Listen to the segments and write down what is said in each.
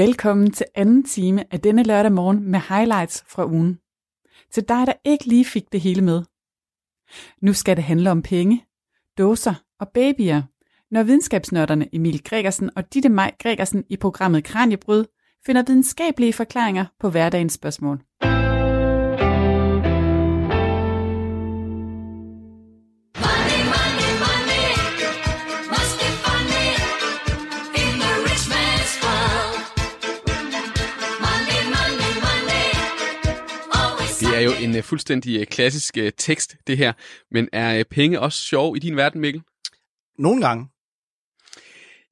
Velkommen til anden time af denne lørdag morgen med highlights fra ugen. Til dig, der ikke lige fik det hele med. Nu skal det handle om penge, dåser og babyer, når videnskabsnørderne Emil Gregersen og Ditte Maj Gregersen i programmet Kranjebryd finder videnskabelige forklaringer på hverdagens spørgsmål. Er jo en uh, fuldstændig uh, klassisk uh, tekst, det her. Men er uh, penge også sjov i din verden, Mikkel? Nogle gange.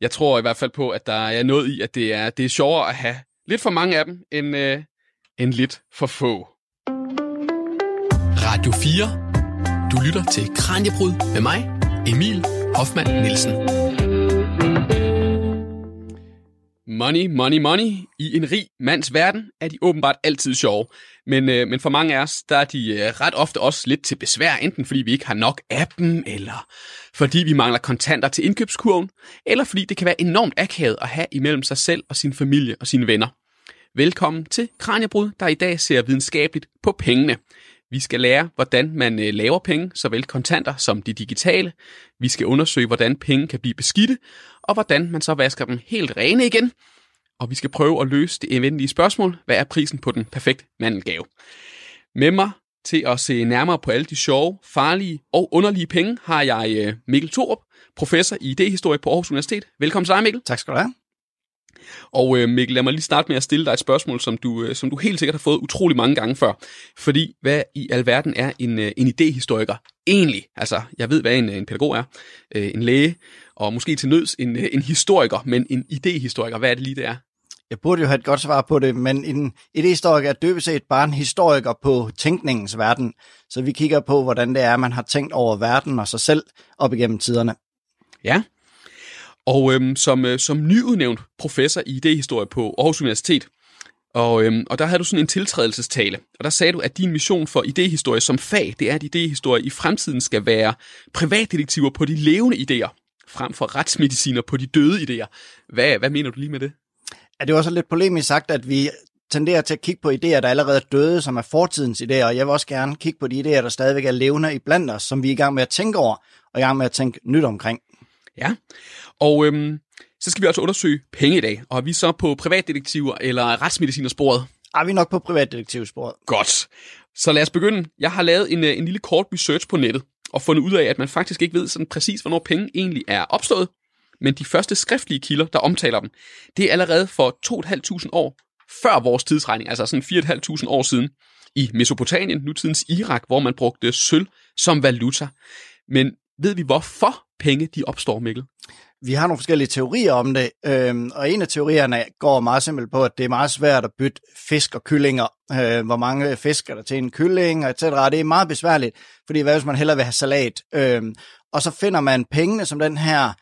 Jeg tror i hvert fald på, at der er noget i, at det er, det er sjovere at have lidt for mange af dem, end, uh, end lidt for få. Radio 4. Du lytter til Kranjebrud med mig, Emil Hoffmann Nielsen. Money, money, money. I en rig mands verden er de åbenbart altid sjove. Men, øh, men for mange af os, der er de øh, ret ofte også lidt til besvær, enten fordi vi ikke har nok af dem, eller fordi vi mangler kontanter til indkøbskurven, eller fordi det kan være enormt akavet at have imellem sig selv og sin familie og sine venner. Velkommen til Kranjebrud, der i dag ser videnskabeligt på pengene. Vi skal lære, hvordan man øh, laver penge, såvel kontanter som de digitale. Vi skal undersøge, hvordan penge kan blive beskidte, og hvordan man så vasker dem helt rene igen. Og vi skal prøve at løse det evindelige spørgsmål, hvad er prisen på den perfekte mandelgave? Med mig til at se nærmere på alle de sjove, farlige og underlige penge, har jeg øh, Mikkel Thorup, professor i idehistorie på Aarhus Universitet. Velkommen til dig, Mikkel. Tak skal du have. Og øh, Mikkel, lad mig lige starte med at stille dig et spørgsmål, som du, øh, som du helt sikkert har fået utrolig mange gange før. Fordi hvad i alverden er en, øh, en idehistoriker egentlig? Altså, jeg ved, hvad en, en pædagog er, øh, en læge, og måske til nøds en, øh, en historiker, men en idehistoriker, hvad er det lige, det er? Jeg burde jo have et godt svar på det, men en idehistoriker er dybest set bare en historiker på tænkningens verden. Så vi kigger på, hvordan det er, man har tænkt over verden og sig selv op igennem tiderne. Ja. Og øhm, som, øh, som nyudnævnt professor i idehistorie på Aarhus Universitet, og, øhm, og der havde du sådan en tiltrædelsestale, og der sagde du, at din mission for idehistorie som fag, det er, at idehistorie i fremtiden skal være privatdetektiver på de levende idéer, frem for retsmediciner på de døde idéer. Hvad, hvad mener du lige med det? Er det også lidt polemisk sagt, at vi tenderer til at kigge på idéer, der allerede er døde, som er fortidens idéer, og jeg vil også gerne kigge på de idéer, der stadigvæk er levende i blandt os, som vi er i gang med at tænke over, og i gang med at tænke nyt omkring. Ja, og øhm, så skal vi også undersøge penge i dag, og er vi så på privatdetektiver eller retsmedicinersporet? Er vi nok på privatdetektivsporet? Godt. Så lad os begynde. Jeg har lavet en, øh, en lille kort research på nettet, og fundet ud af, at man faktisk ikke ved sådan præcis, hvornår penge egentlig er opstået. Men de første skriftlige kilder, der omtaler dem, det er allerede for 2.500 år før vores tidsregning, altså sådan 4.500 år siden, i Mesopotamien, nutidens Irak, hvor man brugte sølv som valuta. Men ved vi, hvorfor penge de opstår, Mikkel? Vi har nogle forskellige teorier om det, øhm, og en af teorierne går meget simpelt på, at det er meget svært at bytte fisk og kyllinger. Øh, hvor mange fisk er der til en kylling, og etc. Det er meget besværligt, fordi hvad hvis man hellere vil have salat? Øhm, og så finder man pengene som den her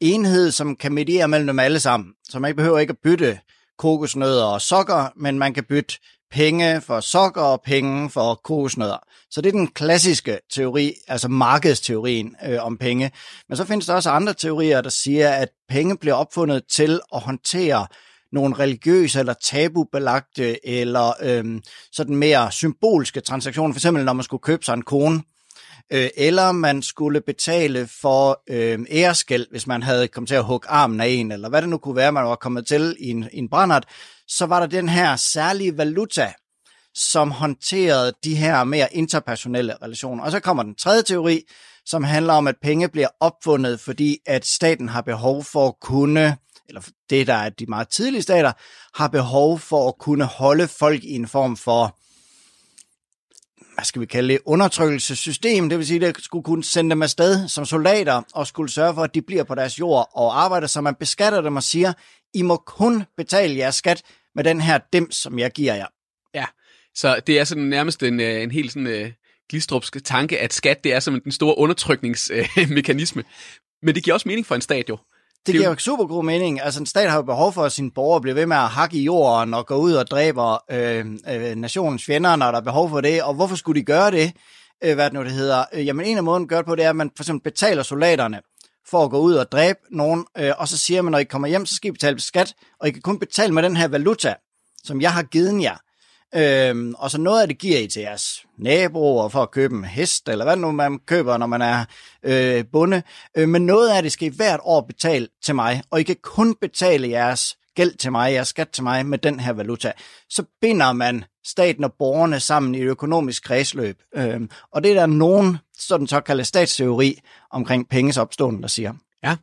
enhed, som kan mediere mellem dem alle sammen. Så man ikke behøver ikke at bytte kokosnødder og sukker, men man kan bytte penge for sokker og penge for kokosnødder. Så det er den klassiske teori, altså markedsteorien øh, om penge. Men så findes der også andre teorier, der siger, at penge bliver opfundet til at håndtere nogle religiøse eller tabubelagte eller øhm, sådan mere symbolske transaktioner. For eksempel når man skulle købe sig en kone, øh, eller man skulle betale for øh, æreskæld, hvis man havde kommet til at hugge armen af en, eller hvad det nu kunne være, man var kommet til i en, i en brændert, så var der den her særlige valuta, som håndterede de her mere interpersonelle relationer. Og så kommer den tredje teori, som handler om, at penge bliver opfundet, fordi at staten har behov for at kunne, eller det der er de meget tidlige stater, har behov for at kunne holde folk i en form for hvad skal vi kalde det, undertrykkelsessystem, det vil sige, at det skulle kunne sende dem afsted som soldater, og skulle sørge for, at de bliver på deres jord og arbejder, så man beskatter dem og siger, I må kun betale jeres skat med den her dem, som jeg giver jer. Ja, så det er sådan nærmest en, øh, en helt sådan øh, uh, glistrupsk tanke, at skat det er som den store undertrykningsmekanisme. Men det giver også mening for en stat jo. Det er giver jo- super god mening. Altså en stat har jo behov for, at sine borgere bliver ved med at hakke i jorden og gå ud og dræber øh, øh, nationens fjender, når der er behov for det. Og hvorfor skulle de gøre det? Øh, hvad det nu det hedder? Øh, jamen en af måden at gøre det på, det er, at man for eksempel betaler soldaterne for at gå ud og dræbe nogen, øh, og så siger man, når I kommer hjem, så skal I betale skat, og I kan kun betale med den her valuta, som jeg har givet jer. Øhm, og så noget af det giver I til jeres naboer for at købe en hest, eller hvad nu man køber, når man er øh, bonde. Øh, men noget af det skal I hvert år betale til mig, og I kan kun betale jeres gæld til mig, jeres skat til mig med den her valuta. Så binder man staten og borgerne sammen i et økonomisk kredsløb. Øhm, og det er der nogen sådan såkaldte statsteori omkring penges opståen, der siger. Ja,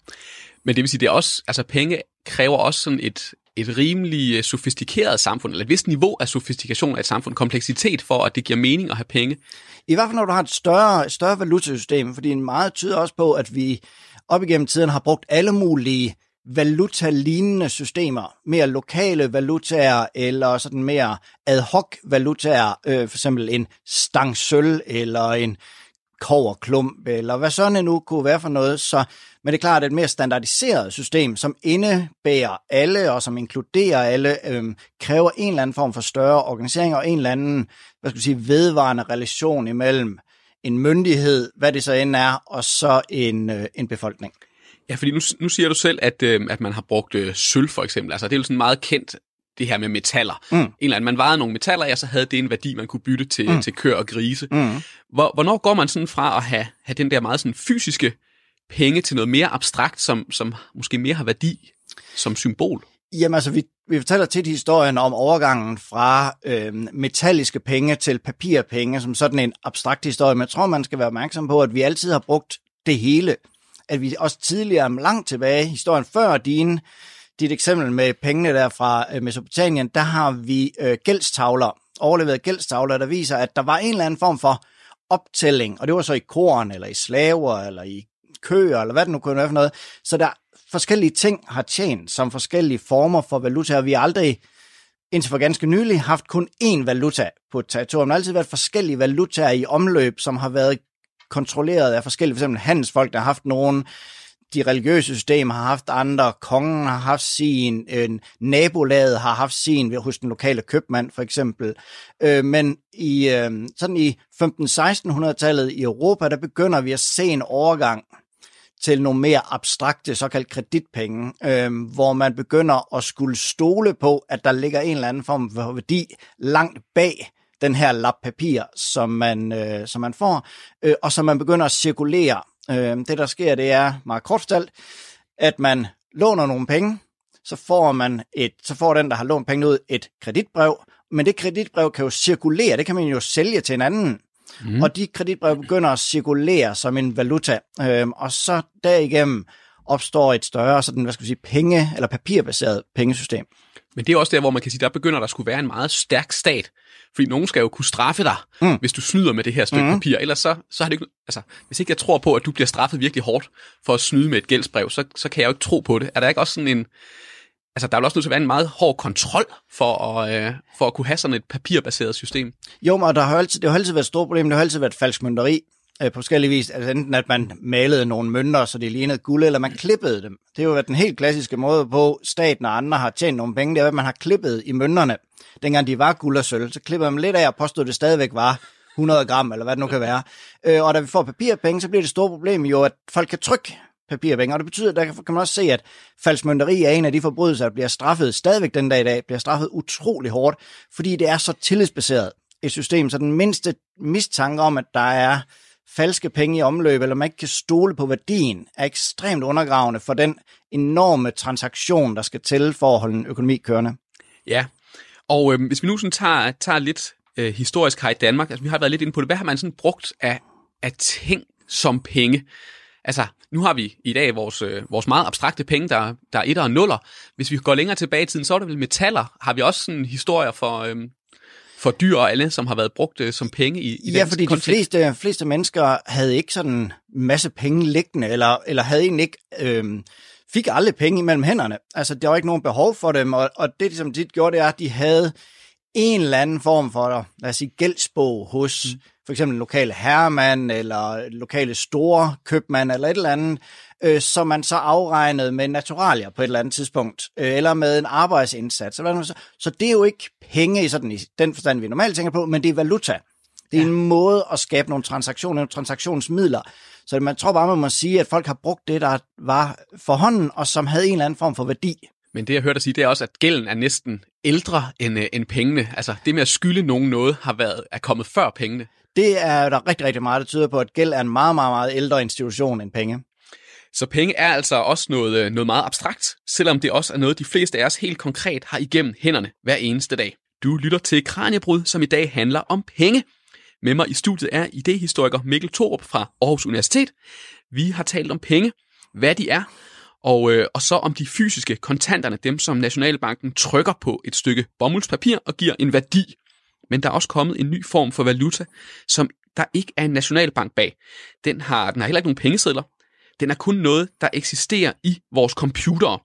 men det vil sige, det er også, altså penge kræver også sådan et, et rimelig øh, sofistikeret samfund, eller et vist niveau af sofistikation af et samfund, kompleksitet for, at det giver mening at have penge. I hvert fald når du har et større, større valutasystem, fordi en meget tyder også på, at vi op igennem tiden har brugt alle mulige valutalignende systemer, mere lokale valutaer eller sådan mere ad hoc valutaer, øh, for eksempel en stang sølv eller en koverklump, eller hvad sådan nu kunne være for noget. Så, men det er klart, at et mere standardiseret system, som indebærer alle og som inkluderer alle, øhm, kræver en eller anden form for større organisering og en eller anden, hvad skal vi sige, vedvarende relation imellem en myndighed, hvad det så end er, og så en, øh, en befolkning. Ja, fordi nu, nu siger du selv, at, øh, at man har brugt øh, sølv for eksempel. Altså det er jo sådan meget kendt, det her med metaller. Mm. En eller anden, man vejede nogle metaller, og så havde det en værdi, man kunne bytte til, mm. til køer og grise. Mm. Hvor, hvornår går man sådan fra at have, have den der meget sådan fysiske penge til noget mere abstrakt, som, som måske mere har værdi som symbol? Jamen altså, vi, vi fortæller tit historien om overgangen fra øh, metalliske penge til papirpenge, som sådan en abstrakt historie, men jeg tror, man skal være opmærksom på, at vi altid har brugt det hele. At vi også tidligere, langt tilbage, historien før din, dit eksempel med pengene der fra øh, Mesopotamien, der har vi øh, gældstavler, overleveret gældstavler, der viser, at der var en eller anden form for optælling, og det var så i korn, eller i slaver, eller i køer, eller hvad det nu kunne være for noget. Så der forskellige ting har tjent som forskellige former for valuta, og vi har aldrig indtil for ganske nylig haft kun én valuta på et territorium. Der har altid været forskellige valutaer i omløb, som har været kontrolleret af forskellige, for eksempel handelsfolk, der har haft nogen, de religiøse systemer har haft andre, kongen har haft sin, en nabolaget har haft sin ved- hos den lokale købmand for eksempel. Øh, men i øh, sådan i 15-1600-tallet i Europa, der begynder vi at se en overgang til nogle mere abstrakte såkaldt kreditpenge, øh, hvor man begynder at skulle stole på, at der ligger en eller anden form for værdi langt bag den her lap papir, som man, øh, som man får, øh, og som man begynder at cirkulere. Øh, det, der sker, det er meget kort fortalt, at man låner nogle penge, så får man et, så får den, der har lånt penge ud, et kreditbrev, men det kreditbrev kan jo cirkulere, det kan man jo sælge til en anden, mm. og de kreditbrev begynder at cirkulere som en valuta, øhm, og så derigennem opstår et større sådan, hvad skal vi sige, penge- eller papirbaseret pengesystem. Men det er også der, hvor man kan sige, der begynder der skulle være en meget stærk stat. Fordi nogen skal jo kunne straffe dig, mm. hvis du snyder med det her stykke mm. papir. Ellers så, så har det ikke... Altså, hvis ikke jeg tror på, at du bliver straffet virkelig hårdt for at snyde med et gældsbrev, så, så kan jeg jo ikke tro på det. Er der ikke også sådan en... Altså, der er vel også nødt til at være en meget hård kontrol for at, øh, for at kunne have sådan et papirbaseret system. Jo, men der har altid, det har altid været et stort problem, det har altid været falsk mønteri øh, på forskellige vis. Altså enten at man malede nogle mønter, så de lignede guld, eller man klippede dem. Det har jo været den helt klassiske måde på, staten og andre har tjent nogle penge, det er, at man har klippet i mønterne. Dengang de var guld og sølv, så klippede man lidt af og påstod, at det stadigvæk var 100 gram, eller hvad det nu kan være. Øh, og da vi får papirpenge, så bliver det store problem jo, at folk kan trykke papirpenge, og det betyder, der kan man også se, at falskmønteri er en af de forbrydelser, der bliver straffet stadigvæk den dag i dag, bliver straffet utrolig hårdt, fordi det er så tillidsbaseret et system, så den mindste mistanke om, at der er falske penge i omløb, eller man ikke kan stole på værdien, er ekstremt undergravende for den enorme transaktion, der skal til for at holde en økonomi kørende. Ja, og øh, hvis vi nu sådan tager, tager lidt øh, historisk her i Danmark, altså vi har været lidt inde på det, hvad har man sådan brugt af, af ting som penge? Altså, nu har vi i dag vores, øh, vores meget abstrakte penge, der, der er etter og nuller. Hvis vi går længere tilbage i tiden, så er det vel metaller. Har vi også sådan historier for, øh, for dyr og alle, som har været brugt øh, som penge i, i Ja, den fordi de kontekst? fleste, fleste mennesker havde ikke sådan en masse penge liggende, eller, eller havde egentlig ikke, øhm, fik aldrig penge imellem hænderne. Altså, der var ikke nogen behov for dem, og, og det, som de gjorde, det er, at de havde en eller anden form for, lad os sige, gældsbog hos mm. for eksempel lokale herremand, eller lokale store købmand, eller et eller andet, øh, som man så afregnede med naturalier på et eller andet tidspunkt, øh, eller med en arbejdsindsats. Eller så. så det er jo ikke penge i, sådan, i den forstand, vi normalt tænker på, men det er valuta. Det er ja. en måde at skabe nogle transaktioner, nogle transaktionsmidler, Så man tror bare, man må sige, at folk har brugt det, der var for hånden, og som havde en eller anden form for værdi. Men det, jeg hørte dig sige, det er også, at gælden er næsten ældre end, øh, end pengene. Altså, det med at skylde nogen noget har været, er kommet før pengene. Det er der rigtig, rigtig meget, der tyder på, at gæld er en meget, meget, meget ældre institution end penge. Så penge er altså også noget, øh, noget meget abstrakt, selvom det også er noget, de fleste af os helt konkret har igennem hænderne hver eneste dag. Du lytter til Kranjebrud, som i dag handler om penge. Med mig i studiet er idehistoriker Mikkel Thorup fra Aarhus Universitet. Vi har talt om penge, hvad de er, og, øh, og så om de fysiske kontanterne, dem som Nationalbanken trykker på et stykke bomuldspapir og giver en værdi. Men der er også kommet en ny form for valuta, som der ikke er en nationalbank bag. Den har, den har heller ikke nogen pengesedler. Den er kun noget, der eksisterer i vores computere.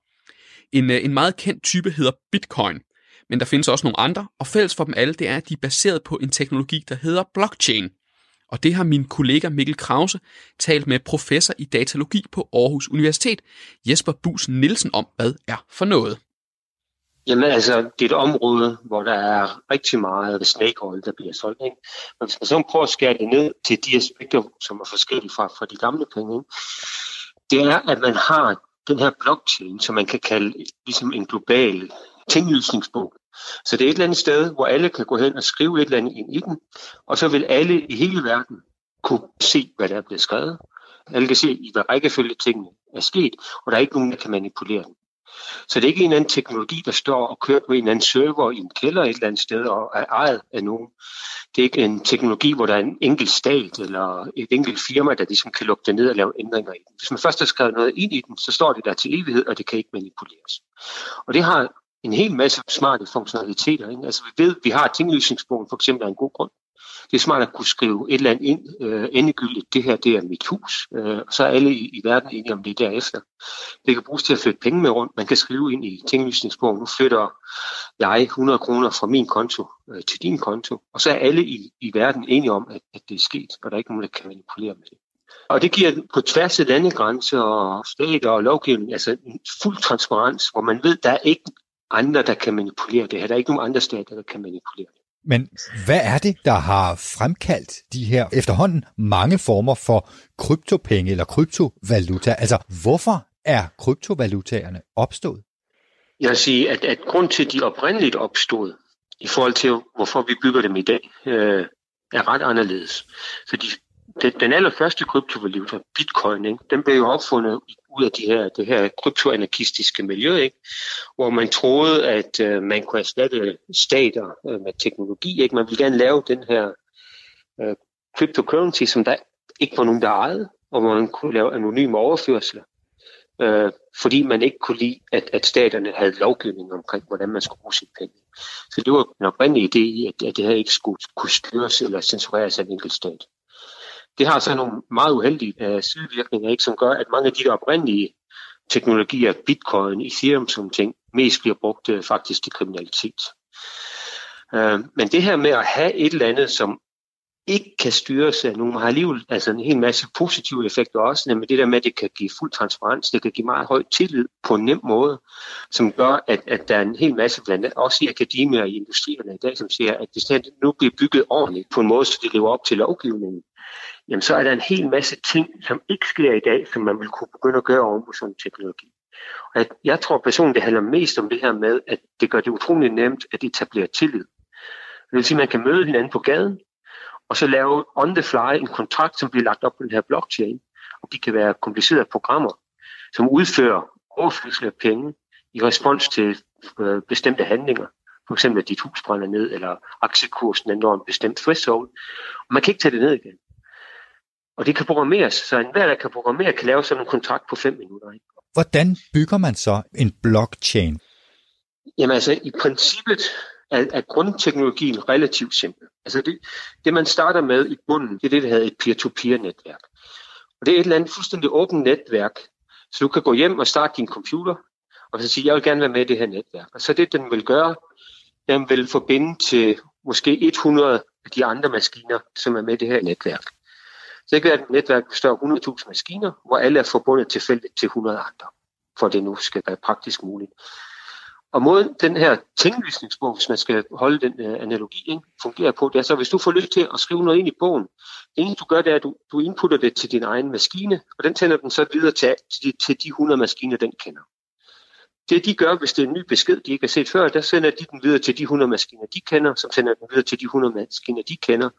En, øh, en meget kendt type hedder bitcoin. Men der findes også nogle andre, og fælles for dem alle, det er, at de er baseret på en teknologi, der hedder blockchain. Og det har min kollega Mikkel Krause talt med professor i datalogi på Aarhus Universitet, Jesper Bus Nielsen om, hvad er for noget. Jamen altså, det er et område, hvor der er rigtig meget snake oil, der bliver solgt. Ikke? Men hvis man så prøver at skære det ned til de aspekter, som er forskellige fra, fra de gamle penge, ikke? det er, at man har den her blockchain, som man kan kalde ligesom en global tinglysningsbog. Så det er et eller andet sted, hvor alle kan gå hen og skrive et eller andet ind i den, og så vil alle i hele verden kunne se, hvad der er blevet skrevet. Alle kan se, i hvad rækkefølge tingene er sket, og der er ikke nogen, der kan manipulere den. Så det er ikke en eller anden teknologi, der står og kører på en eller anden server i en kælder et eller andet sted og er ejet af nogen. Det er ikke en teknologi, hvor der er en enkelt stat eller et enkelt firma, der ligesom kan lukke det ned og lave ændringer i den. Hvis man først har skrevet noget ind i den, så står det der til evighed, og det kan ikke manipuleres. Og det har en hel masse smarte funktionaliteter. Ikke? Altså vi ved, vi har tinglysningsbogen for eksempel af en god grund. Det er smart at kunne skrive et eller andet ind, øh, endegyldigt, det her det er mit hus, øh, og så er alle i, i verden enige om det derefter. Det kan bruges til at flytte penge med rundt. Man kan skrive ind i tinglysningsbogen, nu flytter jeg 100 kroner fra min konto øh, til din konto, og så er alle i, i verden enige om, at, at det er sket, og der er ikke nogen, der kan manipulere med det. Og det giver på tværs af landegrænser og stater og lovgivning, altså en fuld transparens, hvor man ved, der er ikke andre, der kan manipulere det her. Der er ikke nogen andre stater, der kan manipulere det. Men hvad er det, der har fremkaldt de her efterhånden mange former for kryptopenge eller kryptovaluta? Altså, hvorfor er kryptovalutaerne opstået? Jeg vil sige, at, at grund til, at de oprindeligt opstod, i forhold til, hvorfor vi bygger dem i dag, øh, er ret anderledes. Fordi den, den allerførste kryptovaluta, bitcoin, ikke, den blev jo opfundet ud af de her, det her kryptoanarkistiske miljø, ikke? hvor man troede, at øh, man kunne erstatte stater øh, med teknologi. Ikke? Man ville gerne lave den her øh, cryptocurrency, som der ikke var nogen, der ejede, og hvor man kunne lave anonyme overførsler. Øh, fordi man ikke kunne lide, at, at staterne havde lovgivning omkring, hvordan man skulle bruge sine penge. Så det var en oprindelig idé i, at, at det her ikke skulle kunne styres eller censureres af en enkelt stat. Det har så nogle meget uheldige øh, sidevirkninger, ikke, som gør, at mange af de der oprindelige teknologier, bitcoin, ethereum som ting, mest bliver brugt øh, faktisk til kriminalitet. Øh, men det her med at have et eller andet, som ikke kan styres af nogen, har alligevel altså en hel masse positive effekter også, nemlig det der med, at det kan give fuld transparens, det kan give meget høj tillid på en nem måde, som gør, at, at der er en hel masse, blandt andet også i akademier og i industrierne i dag, som siger, at hvis det nu bliver bygget ordentligt på en måde, så det lever op til lovgivningen, jamen så er der en hel masse ting, som ikke sker i dag, som man vil kunne begynde at gøre oven på sådan en teknologi. Og at jeg tror personligt, det handler mest om det her med, at det gør det utrolig nemt at etablere tillid. Det vil sige, at man kan møde hinanden på gaden, og så lave on the fly en kontrakt, som bliver lagt op på den her blockchain. Og de kan være komplicerede programmer, som udfører overførsel af penge i respons til øh, bestemte handlinger. For eksempel, at dit hus brænder ned, eller aktiekursen er når en bestemt threshold. Og man kan ikke tage det ned igen. Og det kan programmeres, så enhver, der kan programmere, kan lave sådan en kontrakt på 5 minutter. Ikke? Hvordan bygger man så en blockchain? Jamen altså, i princippet er, er grundteknologien relativt simpel. Altså det, det, man starter med i bunden, det er det, der hedder et peer-to-peer-netværk. Og det er et eller andet fuldstændig åbent netværk, så du kan gå hjem og starte din computer, og så sige, jeg vil gerne være med i det her netværk. Og så det, den vil gøre, den vil forbinde til måske 100 af de andre maskiner, som er med i det her netværk. Så det kan være et netværk, består af 100.000 maskiner, hvor alle er forbundet tilfældigt til 100 andre, for at det nu skal være praktisk muligt. Og måden den her tinglysningsbog, hvis man skal holde den øh, analogi, ikke, fungerer på, det er så, hvis du får lyst til at skrive noget ind i bogen, det eneste du gør, det er, at du, du inputter det til din egen maskine, og den sender den så videre til, til, de, til de 100 maskiner, den kender. Det de gør, hvis det er en ny besked, de ikke har set før, der sender de den videre til de 100 maskiner, de kender, som sender den videre til de 100 maskiner, de kender.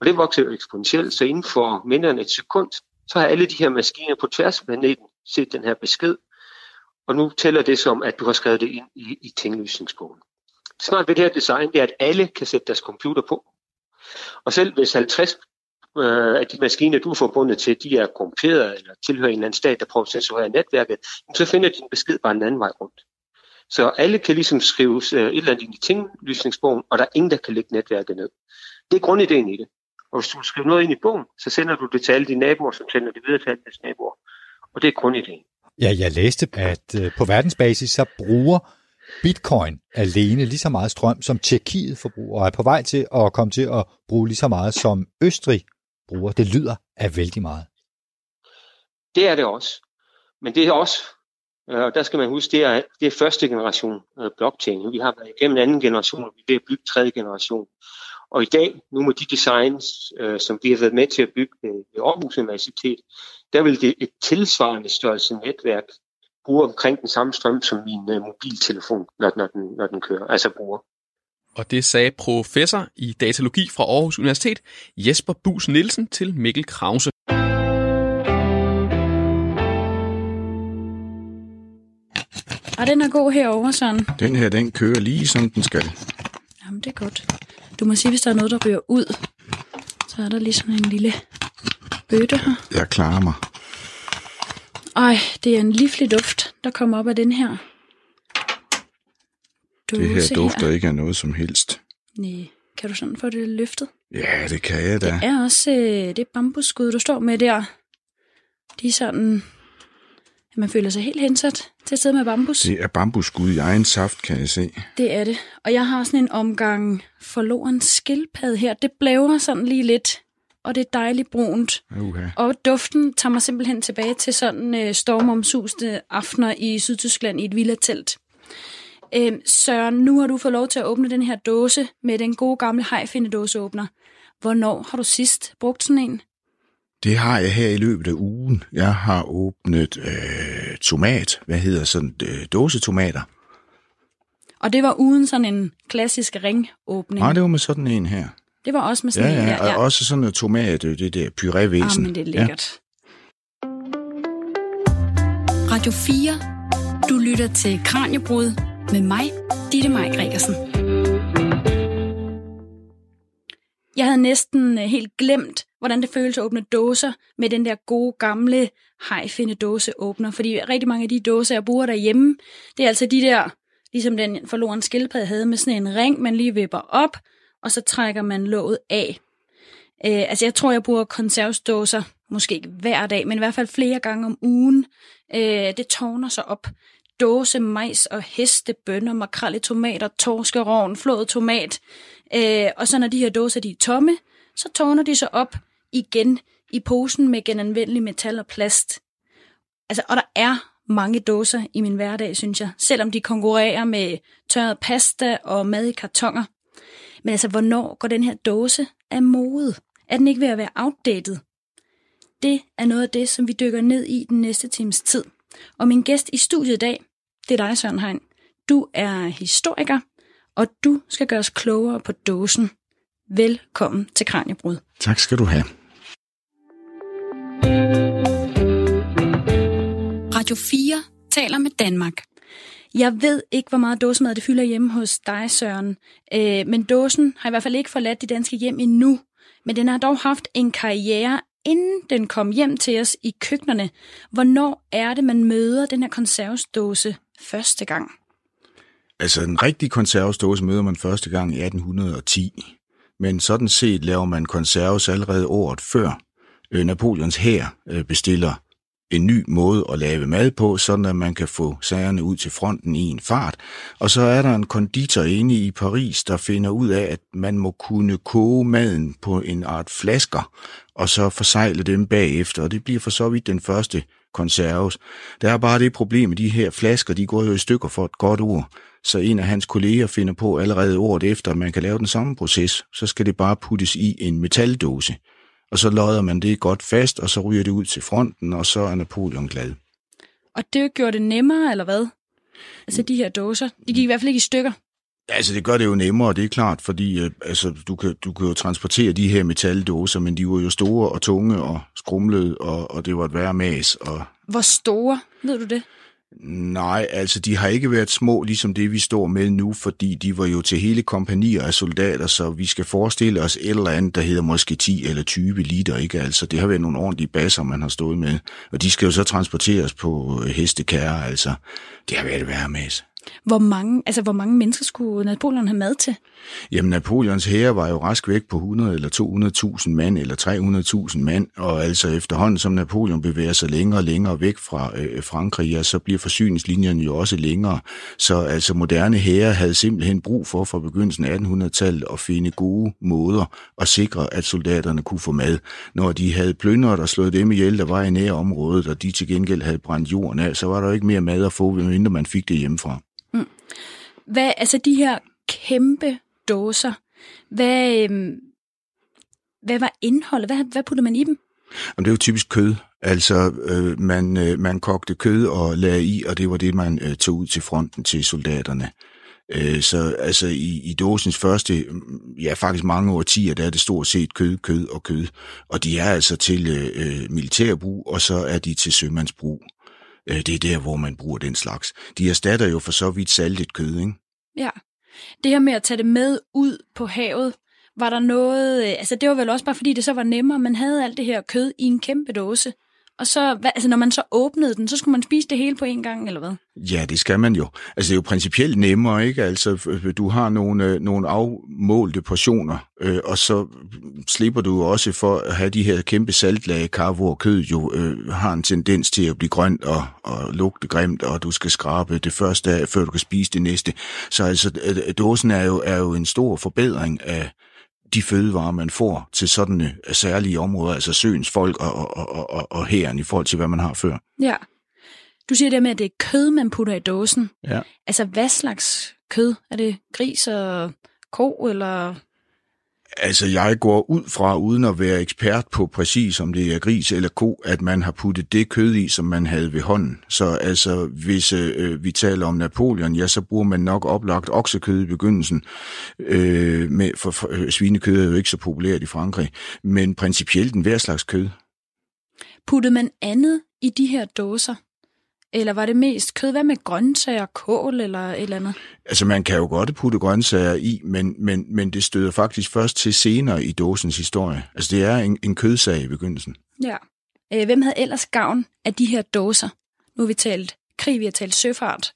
Og det vokser jo eksponentielt, så inden for mindre end et sekund, så har alle de her maskiner på tværs af planeten set den her besked, og nu tæller det som, at du har skrevet det ind i, i tinglysningsbogen. Smart ved det her design, det er, at alle kan sætte deres computer på. Og selv hvis 50 øh, af de maskiner, du er forbundet til, de er korrumperet eller tilhører en eller anden stat, der prøver at censurere netværket, så finder din besked bare en anden vej rundt. Så alle kan ligesom skrive øh, et eller andet ind i tinglysningsbogen, og der er ingen, der kan lægge netværket ned. Det er grundideen i det. Og hvis du skriver noget ind i bogen, så sender du det til alle dine naboer, som sender det videre til alle deres naboer. Og det er grundideen. Ja, jeg læste, at øh, på verdensbasis så bruger bitcoin alene lige så meget strøm, som Tjekkiet forbruger, og er på vej til at komme til at bruge lige så meget, som Østrig bruger. Det lyder af vældig meget. Det er det også. Men det er også, øh, og der skal man huske, det er, det er første generation øh, blockchain. Vi har været igennem anden generation, og vi er ved at bygge tredje generation. Og i dag, nu med de designs, øh, som vi har været med til at bygge ved, ved Aarhus Universitet, der vil det et tilsvarende størrelse netværk bruge omkring den samme strøm som min øh, mobiltelefon, når, når, den, når den kører, altså bruger. Og det sagde professor i datalogi fra Aarhus Universitet, Jesper Bus Nielsen til Mikkel Krause. Og den er god herovre, Søren. Den her, den kører lige som den skal. Jamen, det er godt. Du må sige, hvis der er noget, der ryger ud. Så er der lige sådan en lille bøtte her. Jeg klarer mig. Ej, det er en livlig duft, der kommer op af den her. Det her dufter ikke af noget som helst. Nej, kan du sådan få det løftet? Ja, det kan jeg da. Det er også øh, det bambusskud, du står med der. De er sådan... at Man føler sig helt hensat til at sidde med bambus. Det er bambusskud i egen saft, kan jeg se. Det er det. Og jeg har sådan en omgang forloren skildpadde her. Det blæver sådan lige lidt, og det er dejligt brunt. Okay. Og duften tager mig simpelthen tilbage til sådan øh, stormomsuste aftener i Sydtyskland i et villatelt. Øhm, Søren, nu har du fået lov til at åbne den her dåse med den gode gamle hejfinde dåseåbner. Hvornår har du sidst brugt sådan en? Det har jeg her i løbet af ugen. Jeg har åbnet øh, tomat. Hvad hedder sådan øh, dåsetomater? Og det var uden sådan en klassisk ringåbning. Nej, det var med sådan en her. det var også med Ja, sådan en ja, her. og også sådan noget tomat, øh, det der ah, purévæsen. men det er lækkert. Radio 4. Du lytter til Kranjebrud med mig, Ditte Maj Gregersen. Jeg havde næsten øh, helt glemt, hvordan det føles at åbne dåser med den der gode gamle hejfinde dåseåbner. Fordi rigtig mange af de dåser, jeg bruger derhjemme, det er altså de der, ligesom den forloren skildpadde havde med sådan en ring, man lige vipper op, og så trækker man låget af. Øh, altså jeg tror, jeg bruger konservsdåser, måske ikke hver dag, men i hvert fald flere gange om ugen. Øh, det tårner sig op. Dåse, majs og hestebønner, makrel i tomater, torskerovn, flået tomat. Øh, og så når de her dåser de er tomme, så tårner de sig op igen i posen med genanvendelig metal og plast. Altså, og der er mange dåser i min hverdag, synes jeg, selvom de konkurrerer med tørret pasta og mad i kartonger. Men altså, hvornår går den her dåse af mode? Er den ikke ved at være outdated? Det er noget af det, som vi dykker ned i den næste times tid. Og min gæst i studiet i dag, det er dig, Søren Hein. Du er historiker, og du skal gøre os klogere på dåsen. Velkommen til Kranjebrud. Tak skal du have. Radio 4 taler med Danmark. Jeg ved ikke, hvor meget dåsemad det fylder hjemme hos dig, Søren. Øh, men dåsen har i hvert fald ikke forladt de danske hjem endnu. Men den har dog haft en karriere, inden den kom hjem til os i køkkenerne. Hvornår er det, man møder den her konservesdåse første gang? Altså, en rigtig konservesdåse møder man første gang i 1810. Men sådan set laver man konserves allerede året før. Øh, Napoleons hær øh, bestiller en ny måde at lave mad på, sådan at man kan få sagerne ud til fronten i en fart. Og så er der en konditor inde i Paris, der finder ud af, at man må kunne koge maden på en art flasker, og så forsegle dem bagefter, og det bliver for så vidt den første konserves. Der er bare det problem, med de her flasker, de går jo i stykker for et godt ord. Så en af hans kolleger finder på allerede året efter, at man kan lave den samme proces. Så skal det bare puttes i en metaldåse. Og så lodder man det godt fast, og så ryger det ud til fronten, og så er Napoleon glad. Og det gjorde det nemmere, eller hvad? Altså de her dåser, de gik i hvert fald ikke i stykker. Altså, det gør det jo nemmere, det er klart, fordi øh, altså, du, kan, du kan jo transportere de her metaldåser, men de var jo store og tunge og skrumlede, og, og det var et værre mas. Og, Hvor store, ved du det? Nej, altså, de har ikke været små, ligesom det, vi står med nu, fordi de var jo til hele kompanier af soldater, så vi skal forestille os et eller andet, der hedder måske 10 eller 20 liter, ikke? Altså, det har været nogle ordentlige baser, man har stået med, og de skal jo så transporteres på øh, hestekære, altså. Det har været et værre mas. Hvor mange, altså, hvor mange mennesker skulle Napoleon have mad til? Jamen, Napoleons hære var jo rask væk på 100 eller 200.000 mand, eller 300.000 mand, og altså efterhånden, som Napoleon bevæger sig længere og længere væk fra øh, Frankrig, ja, så bliver forsyningslinjerne jo også længere. Så altså moderne hære havde simpelthen brug for fra begyndelsen af 1800-tallet at finde gode måder at sikre, at soldaterne kunne få mad. Når de havde plyndret og slået dem ihjel, der var i nære området, og de til gengæld havde brændt jorden af, så var der jo ikke mere mad at få, medmindre man fik det hjemmefra. Hvad, altså de her kæmpe dåser, hvad, øhm, hvad var indholdet? Hvad, hvad puttede man i dem? Jamen, det er jo typisk kød. Altså, øh, man, øh, man kogte kød og lagde i, og det var det, man øh, tog ud til fronten til soldaterne. Øh, så altså i, i dåsens første, mm, ja faktisk mange årtier, der er det stort set kød, kød og kød. Og de er altså til øh, øh militærbrug, og så er de til sømandsbrug. Øh, det er der, hvor man bruger den slags. De erstatter jo for så vidt saltet kød, ikke? Ja. Det her med at tage det med ud på havet, var der noget... Øh, altså, det var vel også bare, fordi det så var nemmere. Man havde alt det her kød i en kæmpe dåse. Og så, hvad, altså, når man så åbnede den, så skulle man spise det hele på en gang, eller hvad? Ja, det skal man jo. Altså, det er jo principielt nemmere, ikke? Altså, du har nogle, øh, nogle afmålte portioner, øh, og så slipper du også for at have de her kæmpe saltlagekar, hvor kød jo øh, har en tendens til at blive grønt og, og lugte grimt, og du skal skrabe det første af, før du kan spise det næste. Så altså, dåsen er jo, er jo en stor forbedring af de fødevarer, man får til sådanne særlige områder, altså søens folk og, og, og, og, og hæren i forhold til, hvad man har før. Ja. Du siger det med, at det er kød, man putter i dåsen. Ja. Altså, hvad slags kød? Er det gris og ko, eller... Altså, jeg går ud fra, uden at være ekspert på præcis, om det er gris eller ko, at man har puttet det kød i, som man havde ved hånden. Så altså, hvis øh, vi taler om Napoleon, ja, så bruger man nok oplagt oksekød i begyndelsen. Øh, med, for, for øh, svinekød er jo ikke så populært i Frankrig, men principielt en hver slags kød. Puttede man andet i de her dåser? Eller var det mest kød? Hvad med grøntsager, kål eller et eller andet? Altså, man kan jo godt putte grøntsager i, men, men, men det støder faktisk først til senere i dåsens historie. Altså, det er en, en kødsag i begyndelsen. Ja. Øh, hvem havde ellers gavn af de her dåser? Nu har vi talt krig, vi har talt søfart.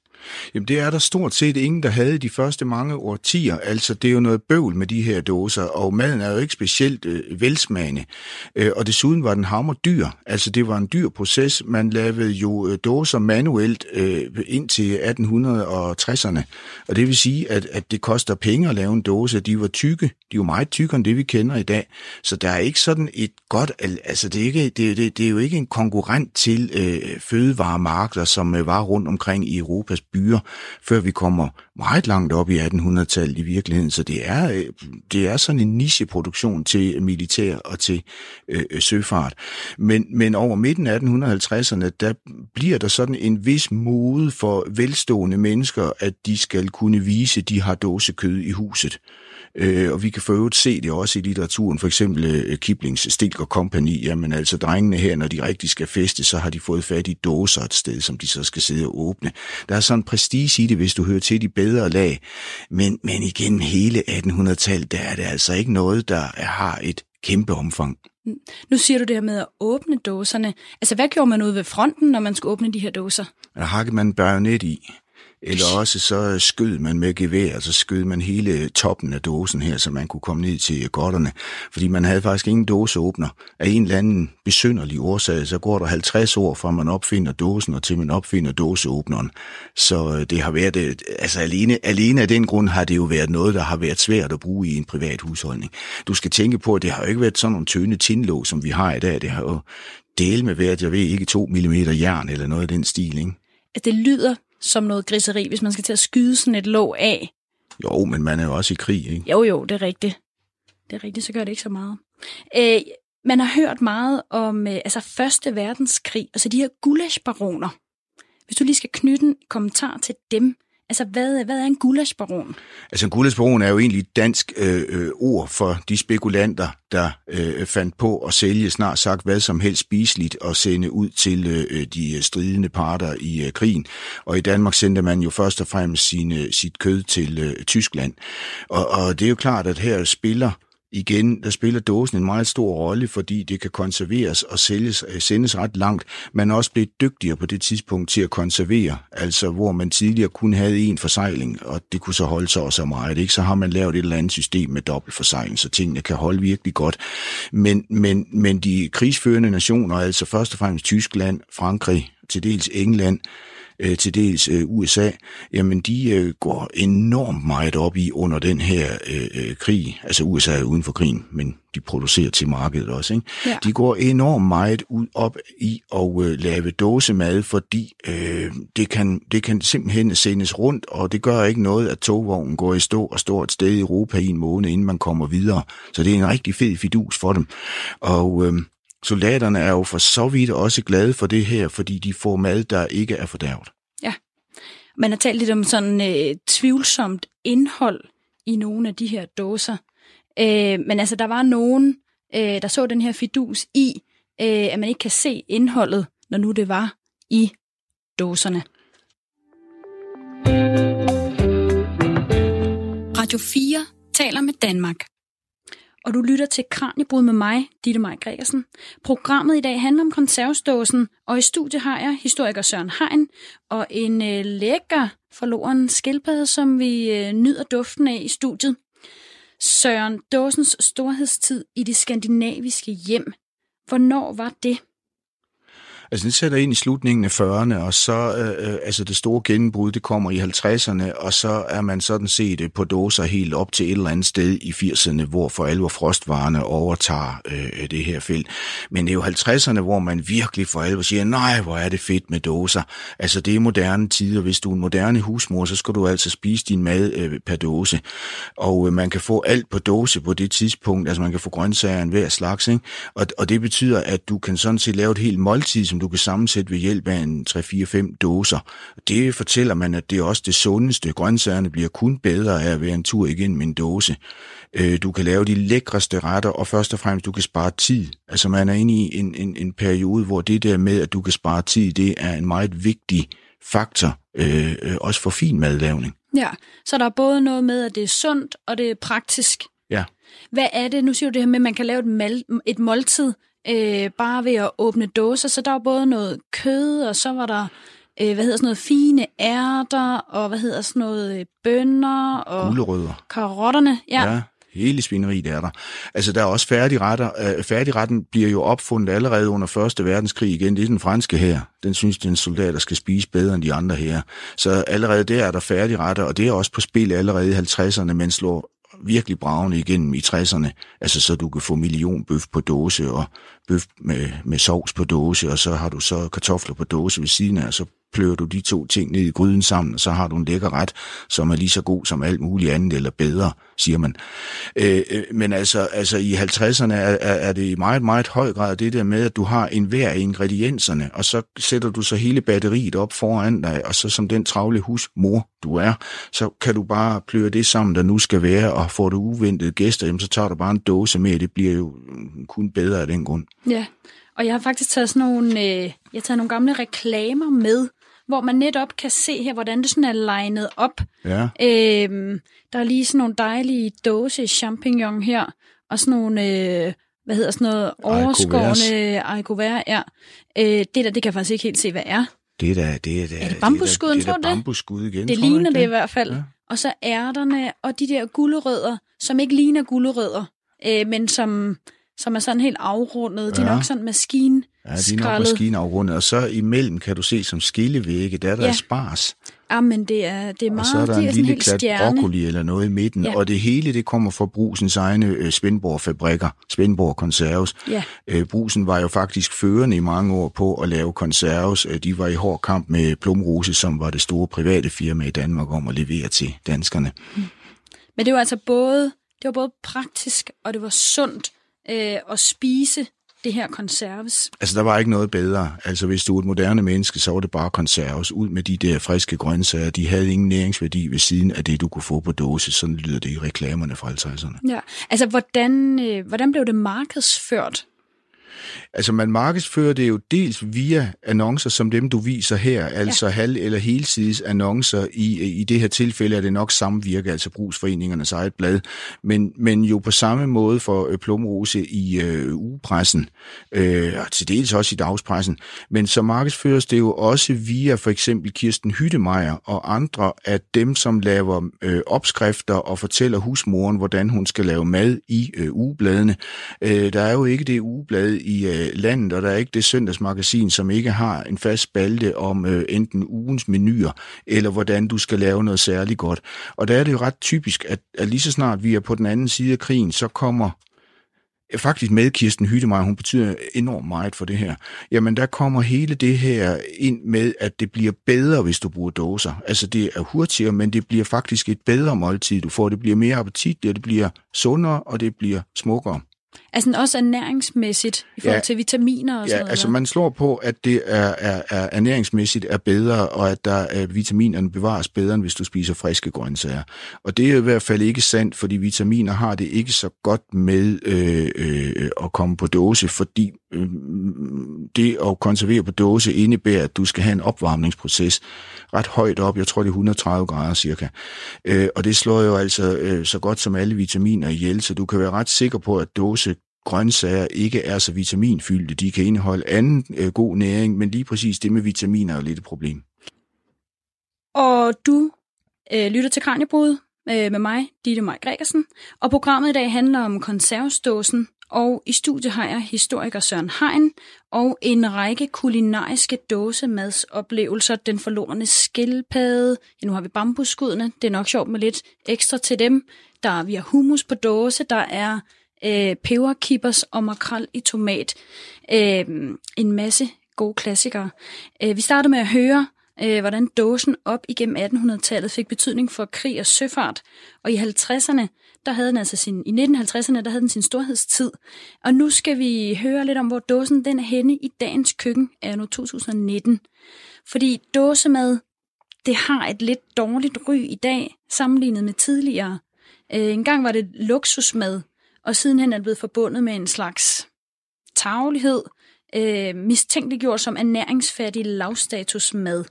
Jamen, det er der stort set ingen, der havde de første mange årtier. Altså, det er jo noget bøvl med de her dåser, og maden er jo ikke specielt øh, velsmagende. Øh, og desuden var den hammer dyr. Altså, det var en dyr proces. Man lavede jo øh, dåser manuelt øh, indtil 1860'erne. Og det vil sige, at, at det koster penge at lave en dåse. De var tykke. De var meget tykkere end det, vi kender i dag. Så der er ikke sådan et godt... Altså, det er, ikke, det, det, det er jo ikke en konkurrent til øh, fødevaremarkeder, som øh, var rundt omkring i Europas byer, før vi kommer meget langt op i 1800-tallet i virkeligheden. Så det er, øh, det er sådan en nicheproduktion til militær og til øh, øh, søfart. Men, men over midten af 1850'erne, der bliver der sådan en vis mode for velstående mennesker, at de skal kunne vise, at de har dåsekød i huset. Øh, og vi kan for øvrigt se det også i litteraturen, for eksempel øh, Kiplings Stilk og Company. Jamen altså drengene her, når de rigtig skal feste, så har de fået fat i dåser et sted, som de så skal sidde og åbne. Der er sådan en prestige i det, hvis du hører til de bedre lag. Men, men igen, hele 1800-tallet, der er det altså ikke noget, der har et kæmpe omfang. Nu siger du det her med at åbne dåserne. Altså, hvad gjorde man ude ved fronten, når man skulle åbne de her dåser? Der hakkede man bajonet i. Eller også så skød man med gevær, så skød man hele toppen af dåsen her, så man kunne komme ned til godterne. Fordi man havde faktisk ingen dåseåbner. Af en eller anden besynderlig årsag, så går der 50 år fra man opfinder dåsen, og til man opfinder dåseåbneren. Så øh, det har været, øh, altså alene, alene af den grund har det jo været noget, der har været svært at bruge i en privat husholdning. Du skal tænke på, at det har jo ikke været sådan nogle tynde tindlåg, som vi har i dag. Det har jo del med været, jeg ved ikke, 2 mm jern eller noget af den stil, ikke? At det lyder som noget griseri, hvis man skal til at skyde sådan et låg af. Jo, men man er jo også i krig, ikke? Jo, jo, det er rigtigt. Det er rigtigt, så gør det ikke så meget. Øh, man har hørt meget om øh, altså Første Verdenskrig, og så de her gulasbaroner. Hvis du lige skal knytte en kommentar til dem, altså hvad, hvad er en gulasbaron? Altså en gulasbaron er jo egentlig et dansk øh, øh, ord for de spekulanter, der øh, fandt på at sælge snart sagt hvad som helst spiseligt og sende ud til øh, øh, de stridende parter i øh, krigen. Og i Danmark sendte man jo først og fremmest sine, sit kød til øh, Tyskland. Og, og det er jo klart, at her spiller igen, der spiller dåsen en meget stor rolle, fordi det kan konserveres og sælges, øh, sendes ret langt. Man er også blevet dygtigere på det tidspunkt til at konservere, altså hvor man tidligere kun havde en forsejling, og det kunne så holde sig også meget. Ikke? Så har man lavet et eller andet system med dobbelt forsejling, så tingene kan holde virkelig godt. Men, men, men de krigsførende nationer, altså først og fremmest Tyskland, Frankrig, til dels England, øh, til dels øh, USA, jamen de øh, går enormt meget op i under den her øh, øh, krig. Altså USA er uden for krigen, men de producerer til markedet også. Ikke? Ja. De går enormt meget ud op i at øh, lave dåsemad, fordi øh, det, kan, det kan simpelthen sendes rundt, og det gør ikke noget, at togvognen går i stå og står et sted i Europa i en måned, inden man kommer videre. Så det er en rigtig fed fidus for dem. Og øh, soldaterne er jo for så vidt også glade for det her, fordi de får mad, der ikke er fordærvet. Man har talt lidt om sådan øh, tvivlsomt indhold i nogle af de her dåser. Øh, men altså, der var nogen, øh, der så den her fidus i, øh, at man ikke kan se indholdet, når nu det var i dåserne. Radio 4 taler med Danmark og du lytter til Kranjebrud med mig, Ditte Maj Gregersen. Programmet i dag handler om konservesdåsen, og i studiet har jeg historiker Søren Hein og en øh, lækker forloren skildpadde, som vi øh, nyder duften af i studiet. Søren, dåsens storhedstid i det skandinaviske hjem. Hvornår var det? Altså, det sætter ind i slutningen af 40'erne, og så, øh, øh, altså det store gennembrud, det kommer i 50'erne, og så er man sådan set øh, på dåser helt op til et eller andet sted i 80'erne, hvor for alvor frostvarerne overtager øh, øh, det her felt. Men det er jo 50'erne, hvor man virkelig for alvor siger, nej, hvor er det fedt med dåser. Altså, det er moderne tider. Hvis du er en moderne husmor, så skal du altså spise din mad øh, per dåse. Og øh, man kan få alt på dåse på det tidspunkt. Altså, man kan få grøntsager af hver slags, ikke? Og, og det betyder, at du kan sådan set lave et helt måltid, som du kan sammensætte ved hjælp af en 3-4-5 dåser. Det fortæller man, at det er også det sundeste. Grøntsagerne bliver kun bedre af at være en tur igennem en dåse. Øh, Du kan lave de lækreste retter, og først og fremmest, du kan spare tid. Altså man er inde i en, en, en periode, hvor det der med, at du kan spare tid, det er en meget vigtig faktor, øh, øh, også for fin madlavning. Ja, så der er både noget med, at det er sundt, og det er praktisk. Ja. Hvad er det? Nu siger du det her med, at man kan lave et, mal, et måltid øh, bare ved at åbne dåser. Så der var både noget kød, og så var der, øh, hvad hedder sådan noget, fine ærter, og hvad hedder sådan noget, øh, bønner, og Gulerødder. karotterne. Ja. Ja, hele svineriet er der. Altså, der er også færdigretter. Øh, færdigretten bliver jo opfundet allerede under Første Verdenskrig igen. Det er den franske her. Den synes, den soldater skal spise bedre end de andre her. Så allerede der er der færdigretter, og det er også på spil allerede i 50'erne, men slår virkelig bravende igennem i 60'erne. Altså, så du kan få millionbøf på dåse, og bøf med, med sovs på dåse, og så har du så kartofler på dåse ved siden af, og så plører du de to ting ned i gryden sammen, og så har du en lækker ret, som er lige så god som alt muligt andet, eller bedre, siger man. Øh, øh men altså, altså i 50'erne er, er, er det i meget, meget høj grad det der med, at du har en hver af ingredienserne, og så sætter du så hele batteriet op foran dig, og så som den travle husmor, du er, så kan du bare pløre det sammen, der nu skal være, og får du uventede gæster, jamen, så tager du bare en dåse med, det bliver jo kun bedre af den grund. Ja, og jeg har faktisk taget sådan nogle, øh, jeg har taget nogle gamle reklamer med, hvor man netop kan se her, hvordan det sådan er legnet op. Ja. Øhm, der er lige sådan nogle dejlige dåse champignon her, og sådan nogle, øh, hvad hedder sådan noget, overskårende arikover, ja. Øh, det der, det kan jeg faktisk ikke helt se, hvad er. Det er da, det er da, Er det bambusskud, det er tror det du er det? da bambusskud igen. Det tror ligner det i hvert fald. Ja. Og så ærterne og de der gulerødder, som ikke ligner gulerødder, øh, men som, som er sådan helt afrundet. De er Ja. nok sådan maskine Ja, de er nok maskinafrundet. Og så imellem kan du se som skillevægge, der er der Ja. ja. spars. Ja, men det er, det er Og meget, så er der det en er en lille klat stjerne. broccoli eller noget i midten, Ja. ja. og det hele det kommer fra brusens egne øh, Svendborg-fabrikker, Svendborg Conserves. Ja. Øh, brusen var jo faktisk førende i mange år på at lave konserves. Øh, De var i hård kamp med Plumrose, som var det store private firma i Danmark om at levere til danskerne. Men det var altså både, det var både praktisk, og det var sundt øh, at spise det her konserves. Altså, der var ikke noget bedre. Altså, hvis du er et moderne menneske, så var det bare konserves ud med de der friske grøntsager. De havde ingen næringsværdi ved siden af det, du kunne få på dåse. Sådan lyder det i reklamerne fra 50'erne. Ja. Altså, hvordan, øh, hvordan blev det markedsført? Altså, man markedsfører det jo dels via annoncer, som dem, du viser her, altså halv- eller helsides annoncer. I, I det her tilfælde er det nok samvirke, altså brugsforeningernes eget blad, men, men jo på samme måde for øh, Plumrose i øh, ugepressen, øh, og til dels også i dagspressen, men så markedsføres det jo også via for eksempel Kirsten Hyttemeier og andre af dem, som laver øh, opskrifter og fortæller husmoren, hvordan hun skal lave mad i øh, ugebladene. Øh, der er jo ikke det ugeblad i øh, Øh, landet, og der er ikke det søndagsmagasin, som ikke har en fast spalte om øh, enten ugens menuer, eller hvordan du skal lave noget særligt godt. Og der er det jo ret typisk, at, at lige så snart vi er på den anden side af krigen, så kommer faktisk med Kirsten Hyttemeier, hun betyder enormt meget for det her. Jamen, der kommer hele det her ind med, at det bliver bedre, hvis du bruger dåser. Altså, det er hurtigere, men det bliver faktisk et bedre måltid, du får. Det bliver mere appetitligt, det bliver sundere, og det bliver smukkere. Altså også ernæringsmæssigt i forhold Ja. til vitaminer og sådan Ja, noget? altså man slår på, at det er, er, er ernæringsmæssigt er bedre, og at der er, vitaminerne bevares bedre, end hvis du spiser friske grøntsager. Og det er i hvert fald ikke sandt, fordi vitaminer har det ikke så godt med øh, øh, at komme på dåse, fordi øh, det at konservere på dåse indebærer, at du skal have en opvarmningsproces ret højt op, jeg tror det er 130 grader cirka. Øh, og det slår jo altså øh, så godt som alle vitaminer ihjel, så du kan være ret sikker på, at dåse grøntsager ikke er så vitaminfyldte. De kan indeholde anden øh, god næring, men lige præcis det med vitaminer er lidt et problem. Og du øh, lytter til Kranjebrud øh, med mig, Ditte Maj Gregersen. Og programmet i dag handler om konservesdåsen. Og i studiet har jeg historiker Søren Hein og en række kulinariske dåsemadsoplevelser. Den forlorene skildpadde. Ja, nu har vi bambuskudene, Det er nok sjovt med lidt ekstra til dem. Der er, vi har hummus på dåse. Der er øh, peberkippers og makrel i tomat. Øh, en masse gode klassikere. Øh, vi starter med at høre, øh, hvordan dåsen op igennem 1800-tallet fik betydning for krig og søfart. Og i 50'erne, der havde den altså sin, i 1950'erne, der havde den sin storhedstid. Og nu skal vi høre lidt om, hvor dåsen den er henne i dagens køkken af nu 2019. Fordi dåsemad, det har et lidt dårligt ry i dag, sammenlignet med tidligere. Øh, en gang var det luksusmad, og sidenhen er det blevet forbundet med en slags tavlighed, øh, mistænkeliggjort som ernæringsfattig lavstatusmad.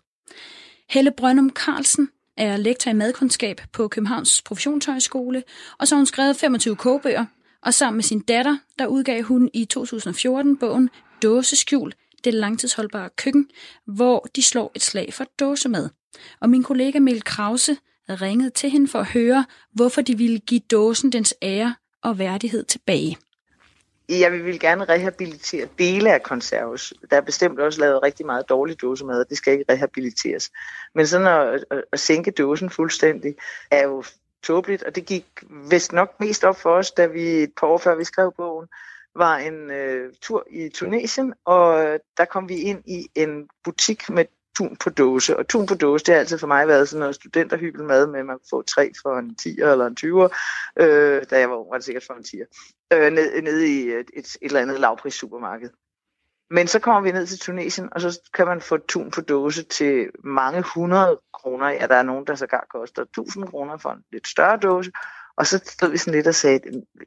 Helle Brøndum Carlsen er lektor i madkundskab på Københavns Professionshøjskole, og så har hun skrevet 25 kogebøger, og sammen med sin datter, der udgav hun i 2014 bogen Dåseskjul, det langtidsholdbare køkken, hvor de slår et slag for dåsemad. Og min kollega Mel Krause ringede til hende for at høre, hvorfor de ville give dåsen dens ære og værdighed tilbage. Jeg vil gerne rehabilitere dele af konserves. Der er bestemt også lavet rigtig meget dårlig dåsemad, og det skal ikke rehabiliteres. Men sådan at, at, at sænke dåsen fuldstændig er jo tåbeligt, og det gik vist nok mest op for os, da vi et par år før vi skrev bogen, var en øh, tur i Tunesien, og der kom vi ind i en butik med tun på dåse. Og tun på dåse, det har altid for mig været sådan noget studenterhybelmad med, at man kunne få tre for en 10'er eller en 20'er. Øh, da jeg var ung, var det sikkert for en 10'er. Øh, ned, nede i et, et, et eller andet lavpris supermarked. Men så kommer vi ned til Tunesien, og så kan man få tun på dåse til mange hundrede kroner. Ja, der er nogen, der sågar koster 1000 kroner for en lidt større dåse. Og så stod vi sådan lidt og sagde,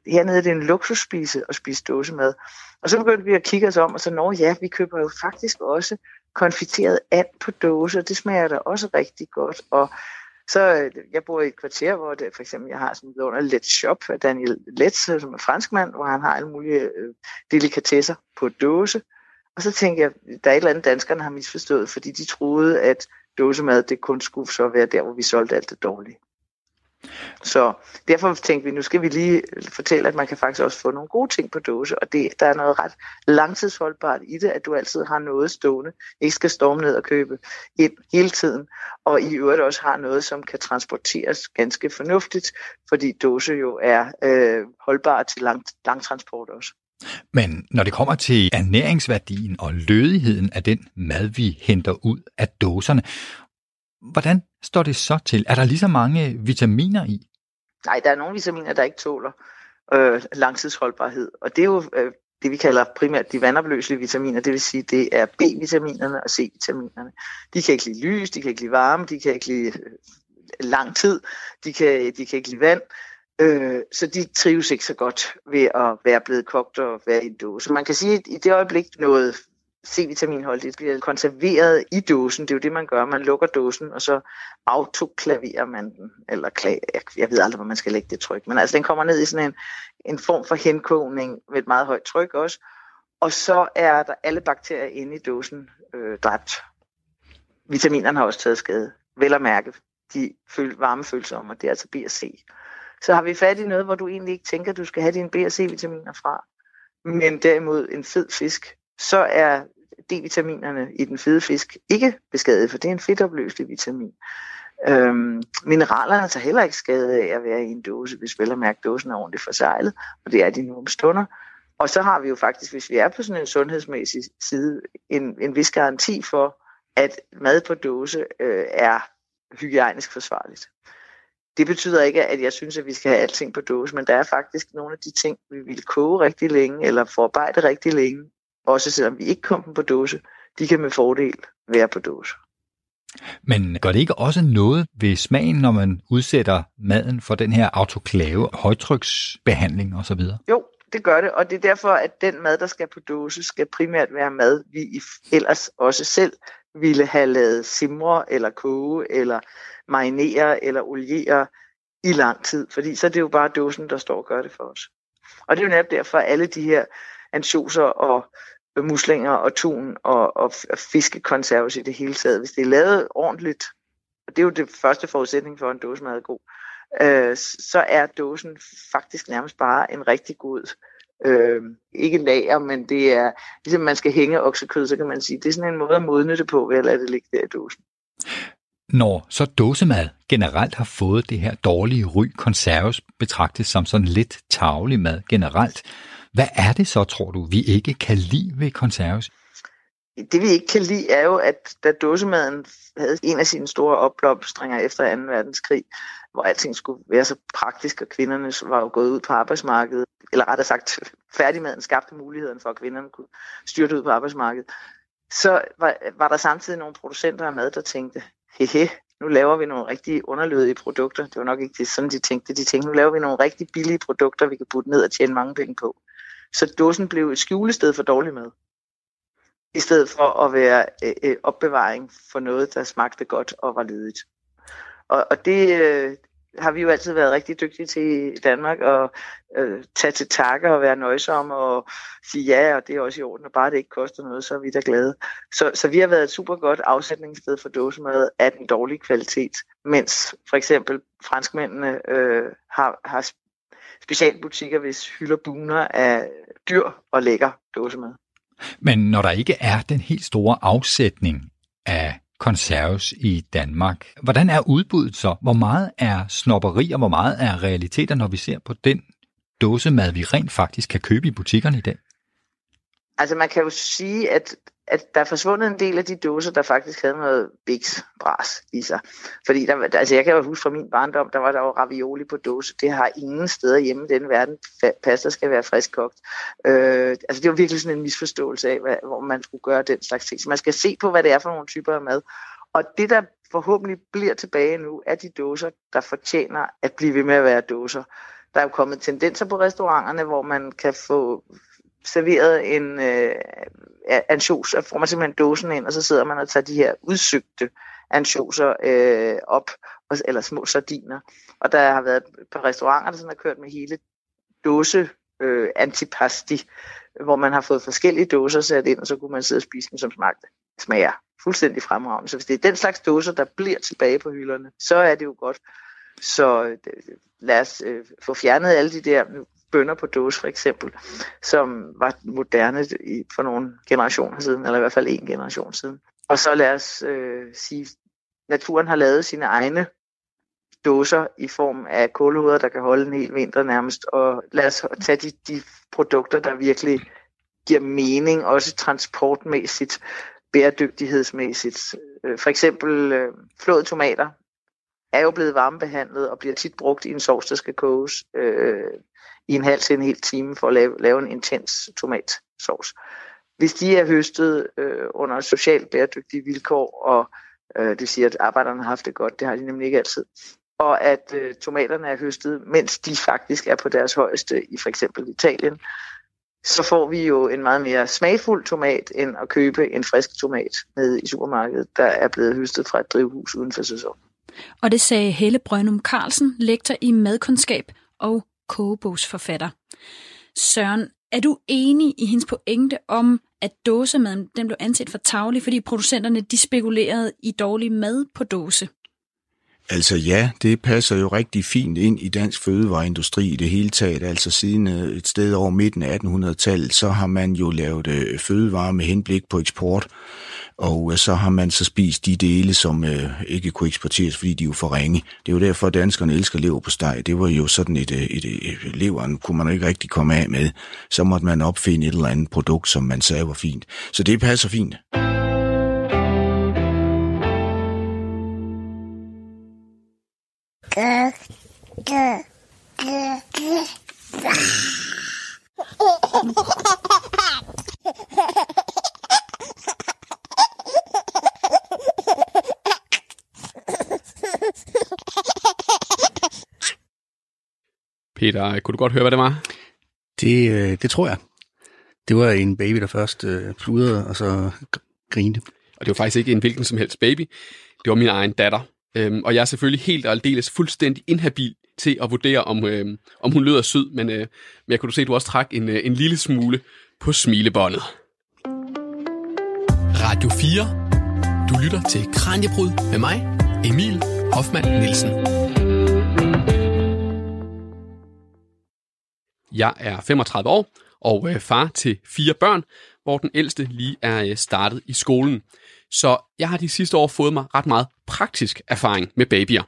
hernede er det en luksusspise at spise dåsemad. Og så begyndte vi at kigge os om, og så, nå ja, vi køber jo faktisk også konfiteret and på dåse, og det smager da også rigtig godt. Og så, øh, jeg bor i et kvarter, hvor det, for eksempel, jeg har sådan en under Let's Shop af Daniel Let's, øh, som er franskmand, hvor han har alle mulige øh, delikatesser på dåse. Og så tænker jeg, der er et eller andet, danskerne har misforstået, fordi de troede, at dåsemad, det kun skulle så være der, hvor vi solgte alt det dårlige. Så derfor tænkte vi, nu skal vi lige fortælle, at man kan faktisk også få nogle gode ting på dåse, og det, der er noget ret langtidsholdbart i det, at du altid har noget stående, ikke skal storme ned og købe ind hele tiden, og i øvrigt også har noget, som kan transporteres ganske fornuftigt, fordi dåse jo er øh, holdbar til lang, lang transport også. Men når det kommer til ernæringsværdien og lødigheden af den mad, vi henter ud af dåserne, hvordan står det så til? Er der lige så mange øh, vitaminer i? Nej, der er nogle vitaminer, der ikke tåler øh, langtidsholdbarhed, og det er jo øh, det, vi kalder primært de vandopløselige vitaminer, det vil sige, det er B-vitaminerne og C-vitaminerne. De kan ikke lide lys, de kan ikke lide varme, de kan ikke lide øh, lang tid, de kan, de kan ikke lide vand, øh, så de trives ikke så godt ved at være blevet kogt og være i en dåse. Man kan sige, at i det øjeblik noget C-vitaminholdigt bliver konserveret i dåsen, det er jo det, man gør. Man lukker dåsen, og så autoklaverer man den. Eller jeg ved aldrig, hvor man skal lægge det tryk. Men altså, den kommer ned i sådan en, en form for henkogning med et meget højt tryk også. Og så er der alle bakterier inde i dåsen øh, dræbt. Vitaminerne har også taget skade. Vel at mærke, de føl- varmefølsomme, og det er altså B og C. Så har vi fat i noget, hvor du egentlig ikke tænker, at du skal have dine B og C-vitaminer fra. Men derimod en fed fisk, så er D-vitaminerne i den fede fisk ikke beskadiget, for det er en fedtopløselig vitamin. Øhm, mineralerne tager heller ikke skade af at være i en dåse, hvis vel at mærke, dåsen er ordentligt forsejlet, og det er de nu om stunder. Og så har vi jo faktisk, hvis vi er på sådan en sundhedsmæssig side, en, en vis garanti for, at mad på dåse øh, er hygiejnisk forsvarligt. Det betyder ikke, at jeg synes, at vi skal have alting på dåse, men der er faktisk nogle af de ting, vi vil koge rigtig længe, eller forarbejde rigtig længe, også selvom vi ikke kom dem på dåse, de kan med fordel være på dåse. Men gør det ikke også noget ved smagen, når man udsætter maden for den her autoklave, højtryksbehandling osv.? Jo, det gør det, og det er derfor, at den mad, der skal på dåse, skal primært være mad, vi ellers også selv ville have lavet simre, eller koge, eller marinere, eller oliere i lang tid. Fordi så er det jo bare dåsen, der står og gør det for os. Og det er jo netop derfor, at alle de her ansjoser og muslinger og tun og, og, og fiskekonserves i det hele taget, hvis det er lavet ordentligt, og det er jo det første forudsætning for, at en dåsemad er god, øh, så er dåsen faktisk nærmest bare en rigtig god, øh, ikke lager, men det er, ligesom man skal hænge oksekød, så kan man sige, det er sådan en måde at modne det på, ved at lade det ligge der i dåsen. Når så dåsemad generelt har fået det her dårlige ry, konserves betragtes som sådan lidt tavlig mad generelt, hvad er det så, tror du, vi ikke kan lide ved konserves? Det vi ikke kan lide er jo, at da dåsemaden havde en af sine store opblomstringer efter 2. verdenskrig, hvor alting skulle være så praktisk, og kvinderne var jo gået ud på arbejdsmarkedet, eller rettere sagt, færdigmaden skabte muligheden for, at kvinderne kunne styrte ud på arbejdsmarkedet, så var, var der samtidig nogle producenter af mad, der tænkte, hehe, nu laver vi nogle rigtig underlødige produkter. Det var nok ikke det, sådan, de tænkte. De tænkte, nu laver vi nogle rigtig billige produkter, vi kan putte ned og tjene mange penge på. Så dåsen blev et skjulested for dårlig mad. I stedet for at være øh, øh, opbevaring for noget, der smagte godt og var ledigt. Og, og det øh, har vi jo altid været rigtig dygtige til i Danmark, at øh, tage til takke og være nøjsomme og sige ja, og det er også i orden, og bare det ikke koster noget, så er vi da glade. Så, så vi har været et super godt afsætningssted for dåsemad af den dårlige kvalitet, mens for eksempel franskmændene øh, har, har specialbutikker, hvis hylder buner af dyr og lækker dåsemad. Men når der ikke er den helt store afsætning af konserves i Danmark, hvordan er udbuddet så? Hvor meget er snopperi, og hvor meget er realiteter, når vi ser på den dåsemad, vi rent faktisk kan købe i butikkerne i dag? Altså man kan jo sige, at, at der er forsvundet en del af de dåser, der faktisk havde noget Bix bras i sig. Fordi der, altså jeg kan jo huske fra min barndom, der var der jo ravioli på dåse. Det har ingen steder hjemme i den verden. Pasta skal være frisk kogt. Øh, altså det var virkelig sådan en misforståelse af, hvad, hvor man skulle gøre den slags ting. Så man skal se på, hvad det er for nogle typer af mad. Og det, der forhåbentlig bliver tilbage nu, er de dåser, der fortjener at blive ved med at være dåser. Der er jo kommet tendenser på restauranterne, hvor man kan få serveret en øh, ansjos, så får man simpelthen dåsen ind, og så sidder man og tager de her udsøgte ansjoser øh, op, og- eller små sardiner. Og der har været et par restauranter, der sådan har kørt med hele dåse øh, antipasti, hvor man har fået forskellige dåser sat ind, og så kunne man sidde og spise dem, som smagte smager fuldstændig fremragende. Så hvis det er den slags dåser, der bliver tilbage på hylderne, så er det jo godt. Så øh, lad os øh, få fjernet alle de der bønder på dåse for eksempel, som var moderne i, for nogle generationer siden, eller i hvert fald en generation siden. Og så lad os øh, sige, naturen har lavet sine egne dåser i form af kålhoveder, der kan holde en hel vinter nærmest, og lad os tage de, de produkter, der virkelig giver mening, også transportmæssigt, bæredygtighedsmæssigt. Øh, for eksempel øh, flåede tomater er jo blevet varmebehandlet og bliver tit brugt i en sovs, der skal koges øh, i en halv til en hel time for at lave, lave en intens tomatsovs. Hvis de er høstet øh, under socialt bæredygtige vilkår, og øh, det siger, at arbejderne har haft det godt, det har de nemlig ikke altid, og at øh, tomaterne er høstet, mens de faktisk er på deres højeste i for eksempel Italien, så får vi jo en meget mere smagfuld tomat, end at købe en frisk tomat nede i supermarkedet, der er blevet høstet fra et drivhus uden for sæson. Og det sagde Helle Brønum Carlsen, lektor i madkundskab og kogebogsforfatter. Søren, er du enig i hendes pointe om, at dåsemaden den blev anset for tavlig, fordi producenterne de spekulerede i dårlig mad på dåse? Altså ja, det passer jo rigtig fint ind i dansk fødevareindustri i det hele taget. Altså siden øh, et sted over midten af 1800-tallet, så har man jo lavet øh, fødevarer med henblik på eksport. Og øh, så har man så spist de dele, som ikke kunne eksporteres, fordi de er jo for ringe. Det er jo derfor, at danskerne elsker lever på steg. Det var jo sådan et, et, et, et leveren kunne man ikke rigtig komme af med. Så måtte man opfinde et eller andet produkt, som man sagde var fint. Så det passer fint. Peter, kunne du godt høre, hvad det var? Det, øh, det tror jeg. Det var en baby, der først øh, pludrede, og så gr- grinte. Og det var faktisk ikke en hvilken som helst baby. Det var min egen datter. Øhm, og jeg er selvfølgelig helt og aldeles fuldstændig inhabil til at vurdere, om, øhm, om hun lyder sød, men, øh, men jeg kunne du se, at du også trak en, øh, en lille smule på smilebåndet. Radio 4. Du lytter til Kranjebrud med mig, Emil Hoffmann Nielsen. Jeg er 35 år og øh, far til fire børn, hvor den ældste lige er øh, startet i skolen. Så jeg har de sidste år fået mig ret meget praktisk erfaring med babyer.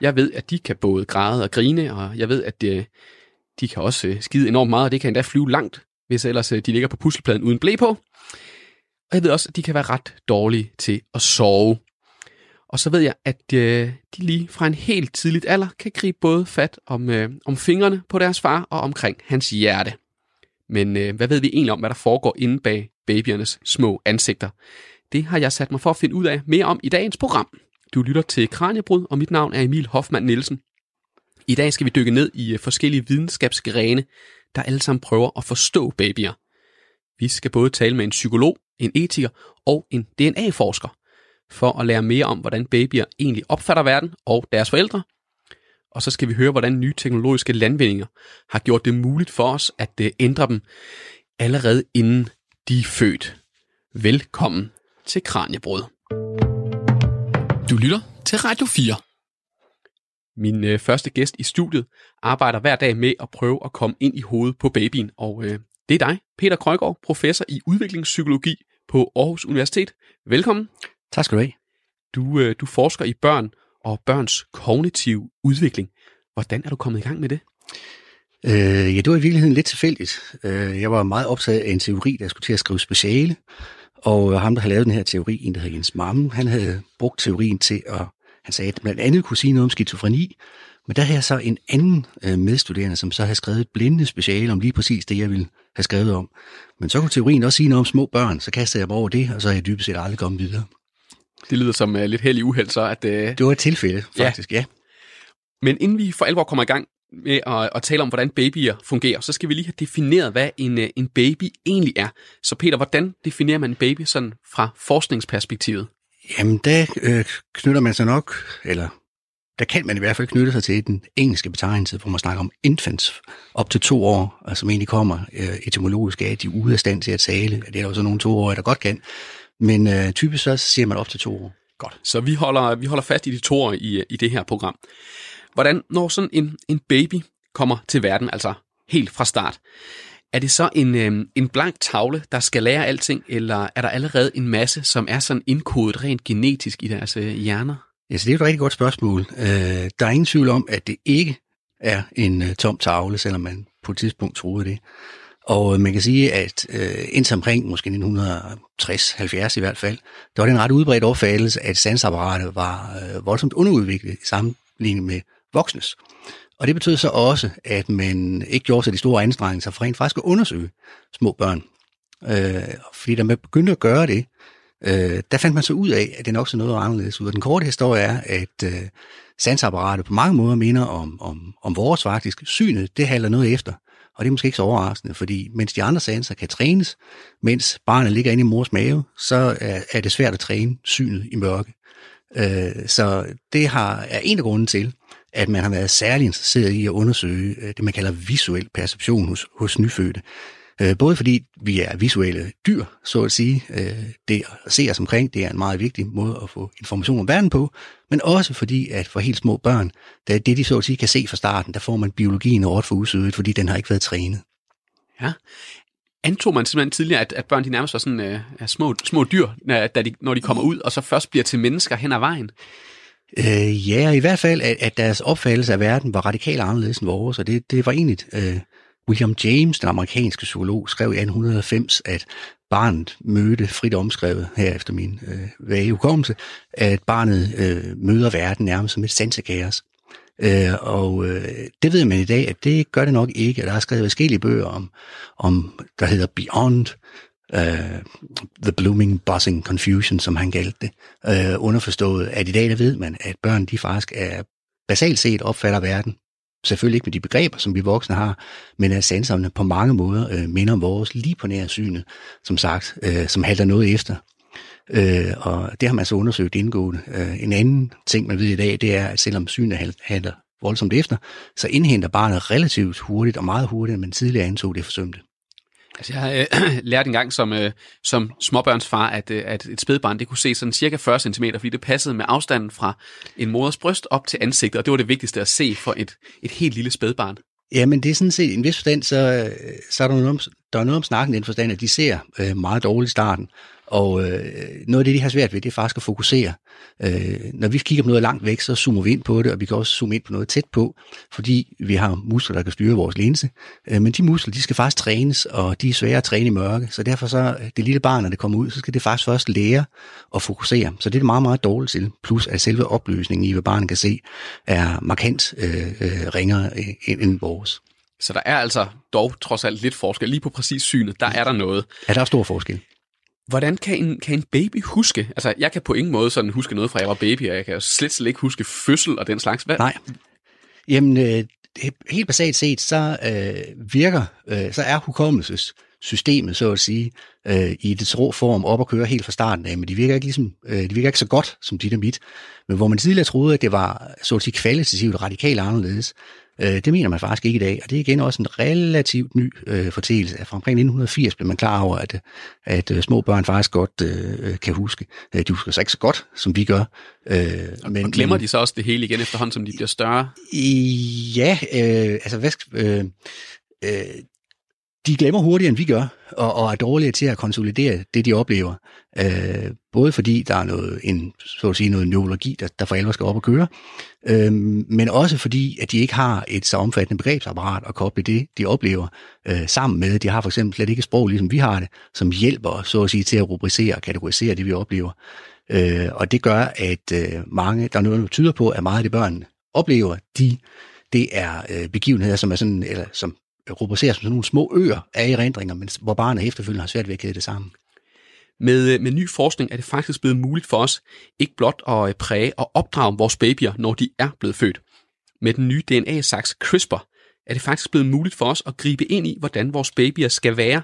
Jeg ved, at de kan både græde og grine, og jeg ved, at øh, de kan også øh, skide enormt meget, og det kan endda flyve langt, hvis ellers øh, de ligger på puslepladen uden blæ på. Og jeg ved også, at de kan være ret dårlige til at sove. Og så ved jeg, at øh, de lige fra en helt tidligt alder kan gribe både fat om, øh, om fingrene på deres far og omkring hans hjerte. Men øh, hvad ved vi egentlig om, hvad der foregår inde bag babyernes små ansigter? Det har jeg sat mig for at finde ud af mere om i dagens program. Du lytter til Kranjebrud, og mit navn er Emil Hoffmann Nielsen. I dag skal vi dykke ned i øh, forskellige videnskabsgrene, der alle sammen prøver at forstå babyer. Vi skal både tale med en psykolog, en etiker og en DNA-forsker, for at lære mere om, hvordan babyer egentlig opfatter verden og deres forældre. Og så skal vi høre, hvordan nye teknologiske landvindinger har gjort det muligt for os at øh, ændre dem allerede inden de er født. Velkommen til Kranjebrud. Du lytter til Radio 4. Min øh, første gæst i studiet arbejder hver dag med at prøve at komme ind i hovedet på babyen, og øh, det er dig, Peter Krøjgaard, professor i udviklingspsykologi på Aarhus Universitet. Velkommen. Tak skal du have. Du, øh, du forsker i børn og børns kognitive udvikling. Hvordan er du kommet i gang med det? Øh, ja, det var i virkeligheden lidt tilfældigt. Øh, jeg var meget optaget af en teori, der skulle til at skrive speciale, og ham, der havde lavet den her teori, en der hed Jens Mamme, han havde brugt teorien til at, han sagde, at blandt andet kunne sige noget om skizofreni, men der havde jeg så en anden øh, medstuderende, som så havde skrevet et blinde speciale om lige præcis det, jeg ville have skrevet om. Men så kunne teorien også sige noget om små børn, så kastede jeg mig over det, og så er jeg dybest set aldrig kommet videre. Det lyder som uh, lidt held i uheld, så at... Uh... Det var et tilfælde, faktisk, ja. ja. Men inden vi for alvor kommer i gang med at, at tale om, hvordan babyer fungerer, så skal vi lige have defineret, hvad en, øh, en baby egentlig er. Så Peter, hvordan definerer man en baby sådan fra forskningsperspektivet? Jamen, der øh, knytter man sig nok, eller der kan man i hvert fald knytte sig til den engelske betegnelse, hvor man snakker om infants op til to år, altså som egentlig kommer øh, etymologisk af, at de er ude af stand til at tale. Det er der jo så nogle to år, der godt kan. Men øh, typisk så siger man op til to år. Godt. Så vi holder, vi holder fast i de to år i, i det her program. Hvordan, når sådan en, en baby kommer til verden, altså helt fra start, er det så en, øh, en blank tavle, der skal lære alting, eller er der allerede en masse, som er sådan indkodet rent genetisk i deres øh, hjerner? Ja, så det er et rigtig godt spørgsmål. Øh, der er ingen tvivl om, at det ikke er en øh, tom tavle, selvom man på et tidspunkt troede det. Og øh, man kan sige, at øh, indtil omkring måske 1960-70 i hvert fald, der var det en ret udbredt opfattelse, at sansapparatet var øh, voldsomt underudviklet i sammenligning med voksnes. Og det betød så også, at man ikke gjorde sig de store anstrengelser for rent faktisk at undersøge små børn. Øh, fordi da man begyndte at gøre det, øh, der fandt man så ud af, at det nok så noget anderledes ud. Og den korte historie er, at øh, sansapparatet på mange måder minder om, om, om vores faktisk. Synet, det halder noget efter. Og det er måske ikke så overraskende, fordi mens de andre sanser kan trænes, mens barnet ligger inde i mors mave, så er, er det svært at træne synet i mørke. Øh, så det har, er en af grunden til, at man har været særlig interesseret i at undersøge øh, det, man kalder visuel perception hos, hos nyfødte. Øh, Både fordi vi er visuelle dyr, så at sige. Øh, Det at se os omkring, det er en meget vigtig måde at få information om verden på. Men også fordi, at for helt små børn, det, det de så at sige kan se fra starten, der får man biologien hårdt for usødet, fordi den har ikke været trænet. Ja. Antog man simpelthen tidligere, at, at børn de nærmest var sådan øh, små, små dyr, når, da de, når de kommer ud, og så først bliver til mennesker hen ad vejen? Øh, ja, i hvert fald, at, at deres opfattelse af verden var radikalt anderledes end vores, og det, det var egentlig... Øh, William James, den amerikanske psykolog, skrev i 1890, at barnet mødte, frit omskrevet her efter min øh, vage hukommelse, at barnet øh, møder verden nærmest som et sansekaos. Øh, og øh, det ved man i dag, at det gør det nok ikke. Der er skrevet forskellige bøger om, om der hedder Beyond, uh, The Blooming Buzzing Confusion, som han kaldte det. Uh, underforstået, at i dag der ved man, at børn de faktisk er basalt set opfatter verden. Selvfølgelig ikke med de begreber, som vi voksne har, men at sanserne på mange måder øh, minder om vores lige på nær synet, som sagt, øh, som halter noget efter. Øh, og det har man så undersøgt indgående. Øh, en anden ting, man ved i dag, det er, at selvom synet halter voldsomt efter, så indhenter barnet relativt hurtigt og meget hurtigt, end man tidligere antog det forsømte. Altså, jeg har øh, lært engang som, øh, som småbørnsfar, at, øh, at et spædbarn det kunne se sådan cirka 40 cm, fordi det passede med afstanden fra en moders bryst op til ansigtet, og det var det vigtigste at se for et, et helt lille spædbarn. Ja, men det er sådan set, i en vis forstand, så, øh, så er der noget om, der er noget om snakken i den forstand, at de ser øh, meget dårligt i starten. Og øh, noget af det, de har svært ved, det er faktisk at fokusere. Øh, når vi kigger på noget langt væk, så zoomer vi ind på det, og vi kan også zoome ind på noget tæt på, fordi vi har muskler, der kan styre vores linse. Øh, men de muskler, de skal faktisk trænes, og de er svære at træne i mørke. Så derfor så, det lille barn, når det kommer ud, så skal det faktisk først lære at fokusere. Så det er det meget, meget dårligt til. Plus at selve opløsningen i, hvad barnet kan se, er markant øh, øh, ringere øh, end end vores. Så der er altså dog trods alt lidt forskel. Lige på præcis synet, der er der noget. Ja, der er stor forskel. Hvordan kan en, kan en baby huske? Altså, jeg kan på ingen måde sådan huske noget fra, jeg var baby, og jeg kan slet, slet ikke huske fødsel og den slags. Hvad? Nej. Jamen, øh, helt basalt set, så øh, virker, øh, så er hukommelsessystemet, så at sige, øh, i det rå form op at køre helt fra starten af, men de virker ikke, ligesom, øh, de virker ikke så godt som dit og mit. Men hvor man tidligere troede, at det var så at sige kvalitativt radikalt anderledes, øh, det mener man faktisk ikke i dag, og det er igen også en relativt ny øh, fortælelse. Fra omkring 1980 blev man klar over, at, at øh, små børn faktisk godt øh, kan huske. Øh, De husker sig ikke så godt, som vi gør. Øh, Men, og glemmer de så også det hele igen efterhånden, som de bliver større? Ja, øh, altså hvad, øh, øh, de glemmer hurtigere, end vi gør, og, og er dårligere til at konsolidere det, de oplever. Øh, både fordi der er noget, en, så at sige, noget neurologi, der, der for alvor skal op og køre, øh, men også fordi, at de ikke har et så omfattende begrebsapparat at koble det, de oplever, øh, sammen med. De har for eksempel slet ikke et sprog, ligesom vi har det, som hjælper, så at sige, til at rubricere og kategorisere det, vi oplever. Øh, og det gør, at øh, mange, der er noget, der tyder på, at meget af det børn oplever, de, det er øh, begivenheder, som er sådan, eller som rubriceres som sådan nogle små øer af erindringer, men hvor barnet efterfølgende har svært ved at kæde det sammen. Med, øh, med ny forskning er det faktisk blevet muligt for os ikke blot at øh, præge og opdrage vores babyer, når de er blevet født. Med den nye DNA-saks CRISPR er det faktisk blevet muligt for os at gribe ind i, hvordan vores babyer skal være,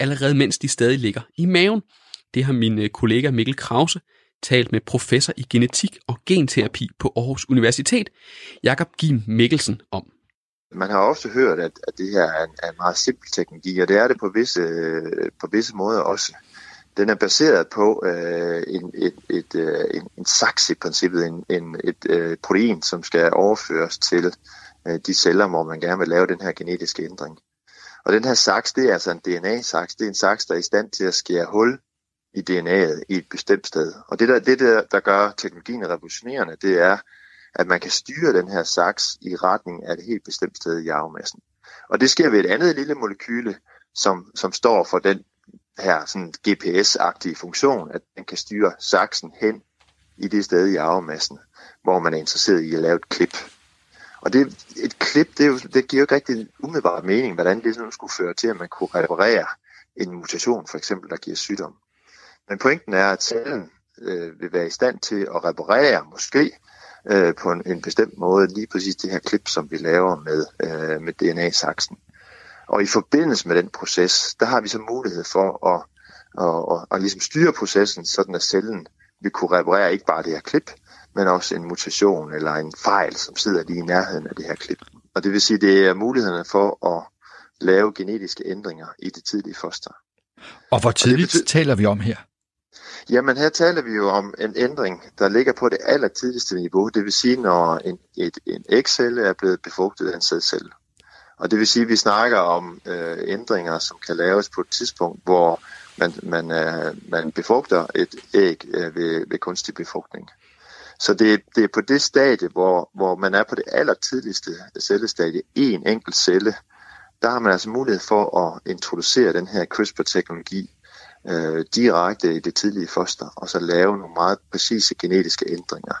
allerede mens de stadig ligger i maven. Det har min øh, kollega Mikkel Krause talt med professor i genetik og genterapi på Aarhus Universitet, Jakob Gim Mikkelsen, om. Man har ofte hørt, at, at det her er en, er en meget simpel teknologi, og det er det på visse, øh, på visse måder også. Den er baseret på øh, en, et, et, øh, en, en saks i princippet, en, en, et øh, protein, som skal overføres til øh, de celler, hvor man gerne vil lave den her genetiske ændring. Og den her saks, det er altså en DNA-saks. Det er en saks, der er i stand til at skære hul i DNA'et i et bestemt sted. Og det, der, det der, der gør teknologien revolutionerende, det er, at man kan styre den her saks i retning af et helt bestemt sted i arvemassen. Og det sker ved et andet lille molekyle, som, som står for den her sådan GPS-agtige funktion, at den kan styre saksen hen i det sted i arvemassen, hvor man er interesseret i at lave et klip. Og det, et klip, det, er jo, det giver jo ikke rigtig umiddelbart mening, hvordan det sådan skulle føre til, at man kunne reparere en mutation, for eksempel, der giver sygdom. Men pointen er, at cellen øh, vil være i stand til at reparere, måske, øh, på en, en bestemt måde, lige præcis det her klip, som vi laver med, øh, med DNA-saksen. Og i forbindelse med den proces, der har vi så mulighed for at, at, at, at ligesom styre processen, sådan at cellen vil kunne reparere ikke bare det her klip, men også en mutation eller en fejl, som sidder lige i nærheden af det her klip. Og det vil sige, det er mulighederne for at lave genetiske ændringer i det tidlige foster. Og hvor tidligt betyder... taler vi om her? Jamen her taler vi jo om en ændring, der ligger på det allertidligste niveau. Det vil sige, når en, et, en ægcelle er blevet befrugtet af en sædcelle. Og det vil sige, at vi snakker om øh, ændringer, som kan laves på et tidspunkt, hvor man, man, øh, man befrugter et æg øh, ved, ved kunstig befrugtning. Så det, det er på det stadie, hvor, hvor man er på det allertidligste cellestadie, en enkelt celle, der har man altså mulighed for at introducere den her CRISPR-teknologi øh, direkte i det tidlige foster, og så lave nogle meget præcise genetiske ændringer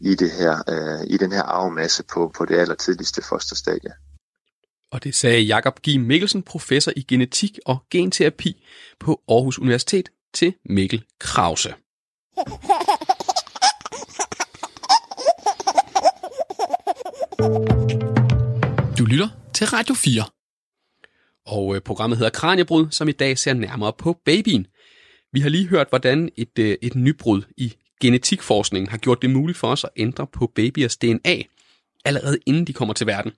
i, det her, øh, i den her arvemasse på, på det allertidligste fosterstadie. Og det sagde Jakob G. Mikkelsen, professor i genetik og genterapi på Aarhus Universitet til Mikkel Krause. Du lytter til Radio 4. Og øh, programmet hedder Kranjebrud, som i dag ser nærmere på babyen. Vi har lige hørt, hvordan et, øh, et nybrud i genetikforskningen har gjort det muligt for os at ændre på babyers DNA, allerede inden de kommer til verden.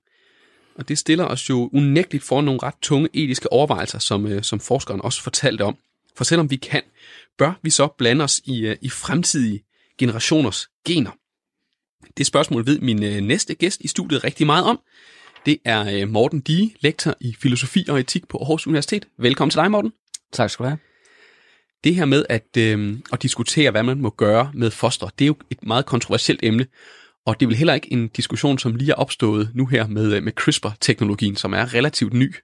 Og det stiller os jo unægteligt for nogle ret tunge etiske overvejelser, som, øh, som forskeren også fortalte om. For selvom vi kan, bør vi så blande os i, i fremtidige generationers gener. Det spørgsmål ved min næste gæst i studiet rigtig meget om. Det er øh, Morten Die, lektor i filosofi og etik på Aarhus Universitet. Velkommen til dig, Morten. Tak skal du have. Det her med at, øh, at diskutere, hvad man må gøre med foster, det er jo et meget kontroversielt emne. Og det er vel heller ikke en diskussion, som lige er opstået nu her med, øh, med CRISPR-teknologien, som er relativt ny.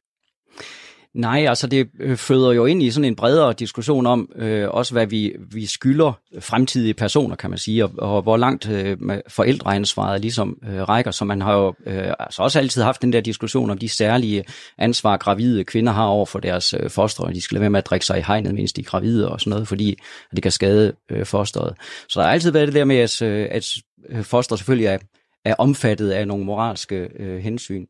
Nej, altså det øh, føder jo ind i sådan en bredere diskussion om øh, også, hvad vi, vi skylder fremtidige personer, kan man sige, og, og hvor langt øh, forældreansvaret ligesom øh, rækker. Så man har jo øh, altså også altid haft den der diskussion om de særlige ansvar, gravide kvinder har over for deres øh, foster, og de skal lade være med at drikke sig i hegnet, mens de er gravide og sådan noget, fordi det kan skade øh, fosteret. Så der har altid været det der med, at, øh, at øh, foster selvfølgelig er, er omfattet af nogle moralske øh, hensyn.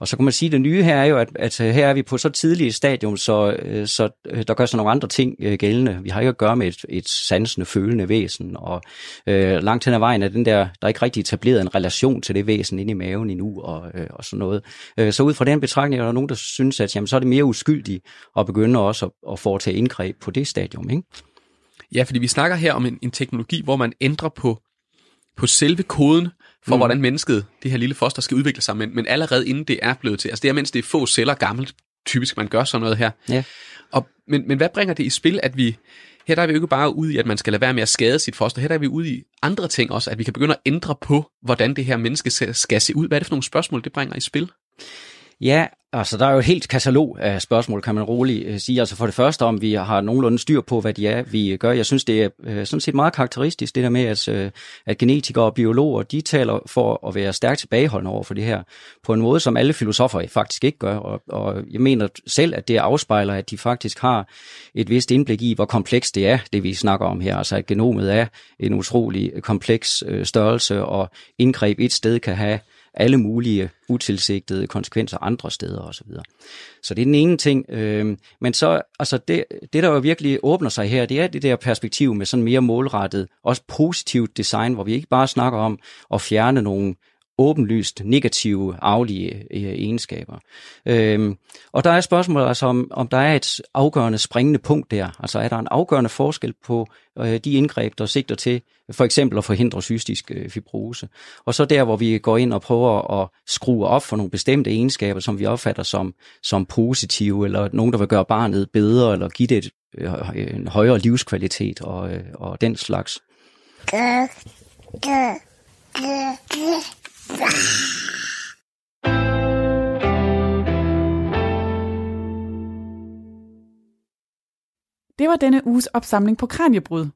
Og så kan man sige, at det nye her er jo, at, at øh, her er vi på så tidligt stadium, så, øh, så øh, der gør sig nogle andre ting gældende. Vi har ikke at gøre med et, et sansende, følende væsen, og øh, langt hen ad vejen er den der, der er ikke rigtig etableret en relation til det væsen inde i maven endnu, og, øh, og sådan noget. Så ud fra den betragtning er der nogen, der synes, at jamen, så er det mere uskyldigt at begynde også at, at foretage indgreb på det stadium, ikke? Ja, fordi vi snakker her om en, en teknologi, hvor man ændrer på, på selve koden for, mm. hvordan mennesket, det her lille foster, skal udvikle sig, men, men allerede inden det er blevet til. Altså det er, mens det er få celler gammelt, typisk man gør sådan noget her. Ja. Og, men, men hvad bringer det i spil, at vi, her der er vi jo ikke bare ude i, at man skal lade være med at skade sit foster, her der er vi ude i andre ting også, at vi kan begynde at ændre på, hvordan det her menneske skal, se ud. Hvad er det for nogle spørgsmål, det bringer i spil? Ja, altså der er jo et helt katalog af spørgsmål, kan man roligt øh, sige. Altså for det første, om vi har nogenlunde styr på, hvad de er, vi øh, gør. Jeg synes, det er uh, sådan set meget karakteristisk, det der med, at, at genetikere og biologer, de taler for at være stærkt tilbageholdende over for det her, på en måde, som alle filosofer faktisk ikke gør. Og, og jeg mener selv, at det afspejler, at de faktisk har et vist indblik i, hvor komplekst det er, det vi snakker om her. Altså at genomet er en utrolig kompleks størrelse, og indgreb et sted kan have alle mulige utilsigtede konsekvenser andre steder osv. Så det er den ene ting. Øh, men så, altså det, det, der jo virkelig åbner sig her, det er det der perspektiv med sådan mere målrettet, også positivt design, hvor vi ikke bare snakker om at fjerne nogle åbenlyst negative aflige øh, egenskaber. Øhm, og der er spørgsmålet altså, om, om der er et afgørende springende punkt der. Altså er der en afgørende forskel på øh, de indgreb, der sigter til for eksempel at forhindre cystisk øh, fibrose. Og så der, hvor vi går ind og prøver at skrue op for nogle bestemte egenskaber, som vi opfatter som, som positive, eller nogen, der vil gøre barnet bedre, eller give det et, øh, øh en højere livskvalitet og, øh, og den slags. Det var denne uges opsamling på Kranjebrud.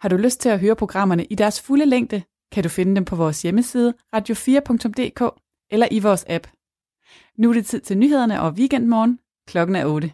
Har du lyst til at høre programmerne i deres fulde længde, kan du finde dem på vores hjemmeside radio4.dk eller i vores app. Nu er det tid til nyhederne og weekendmorgen. Klokken er 8.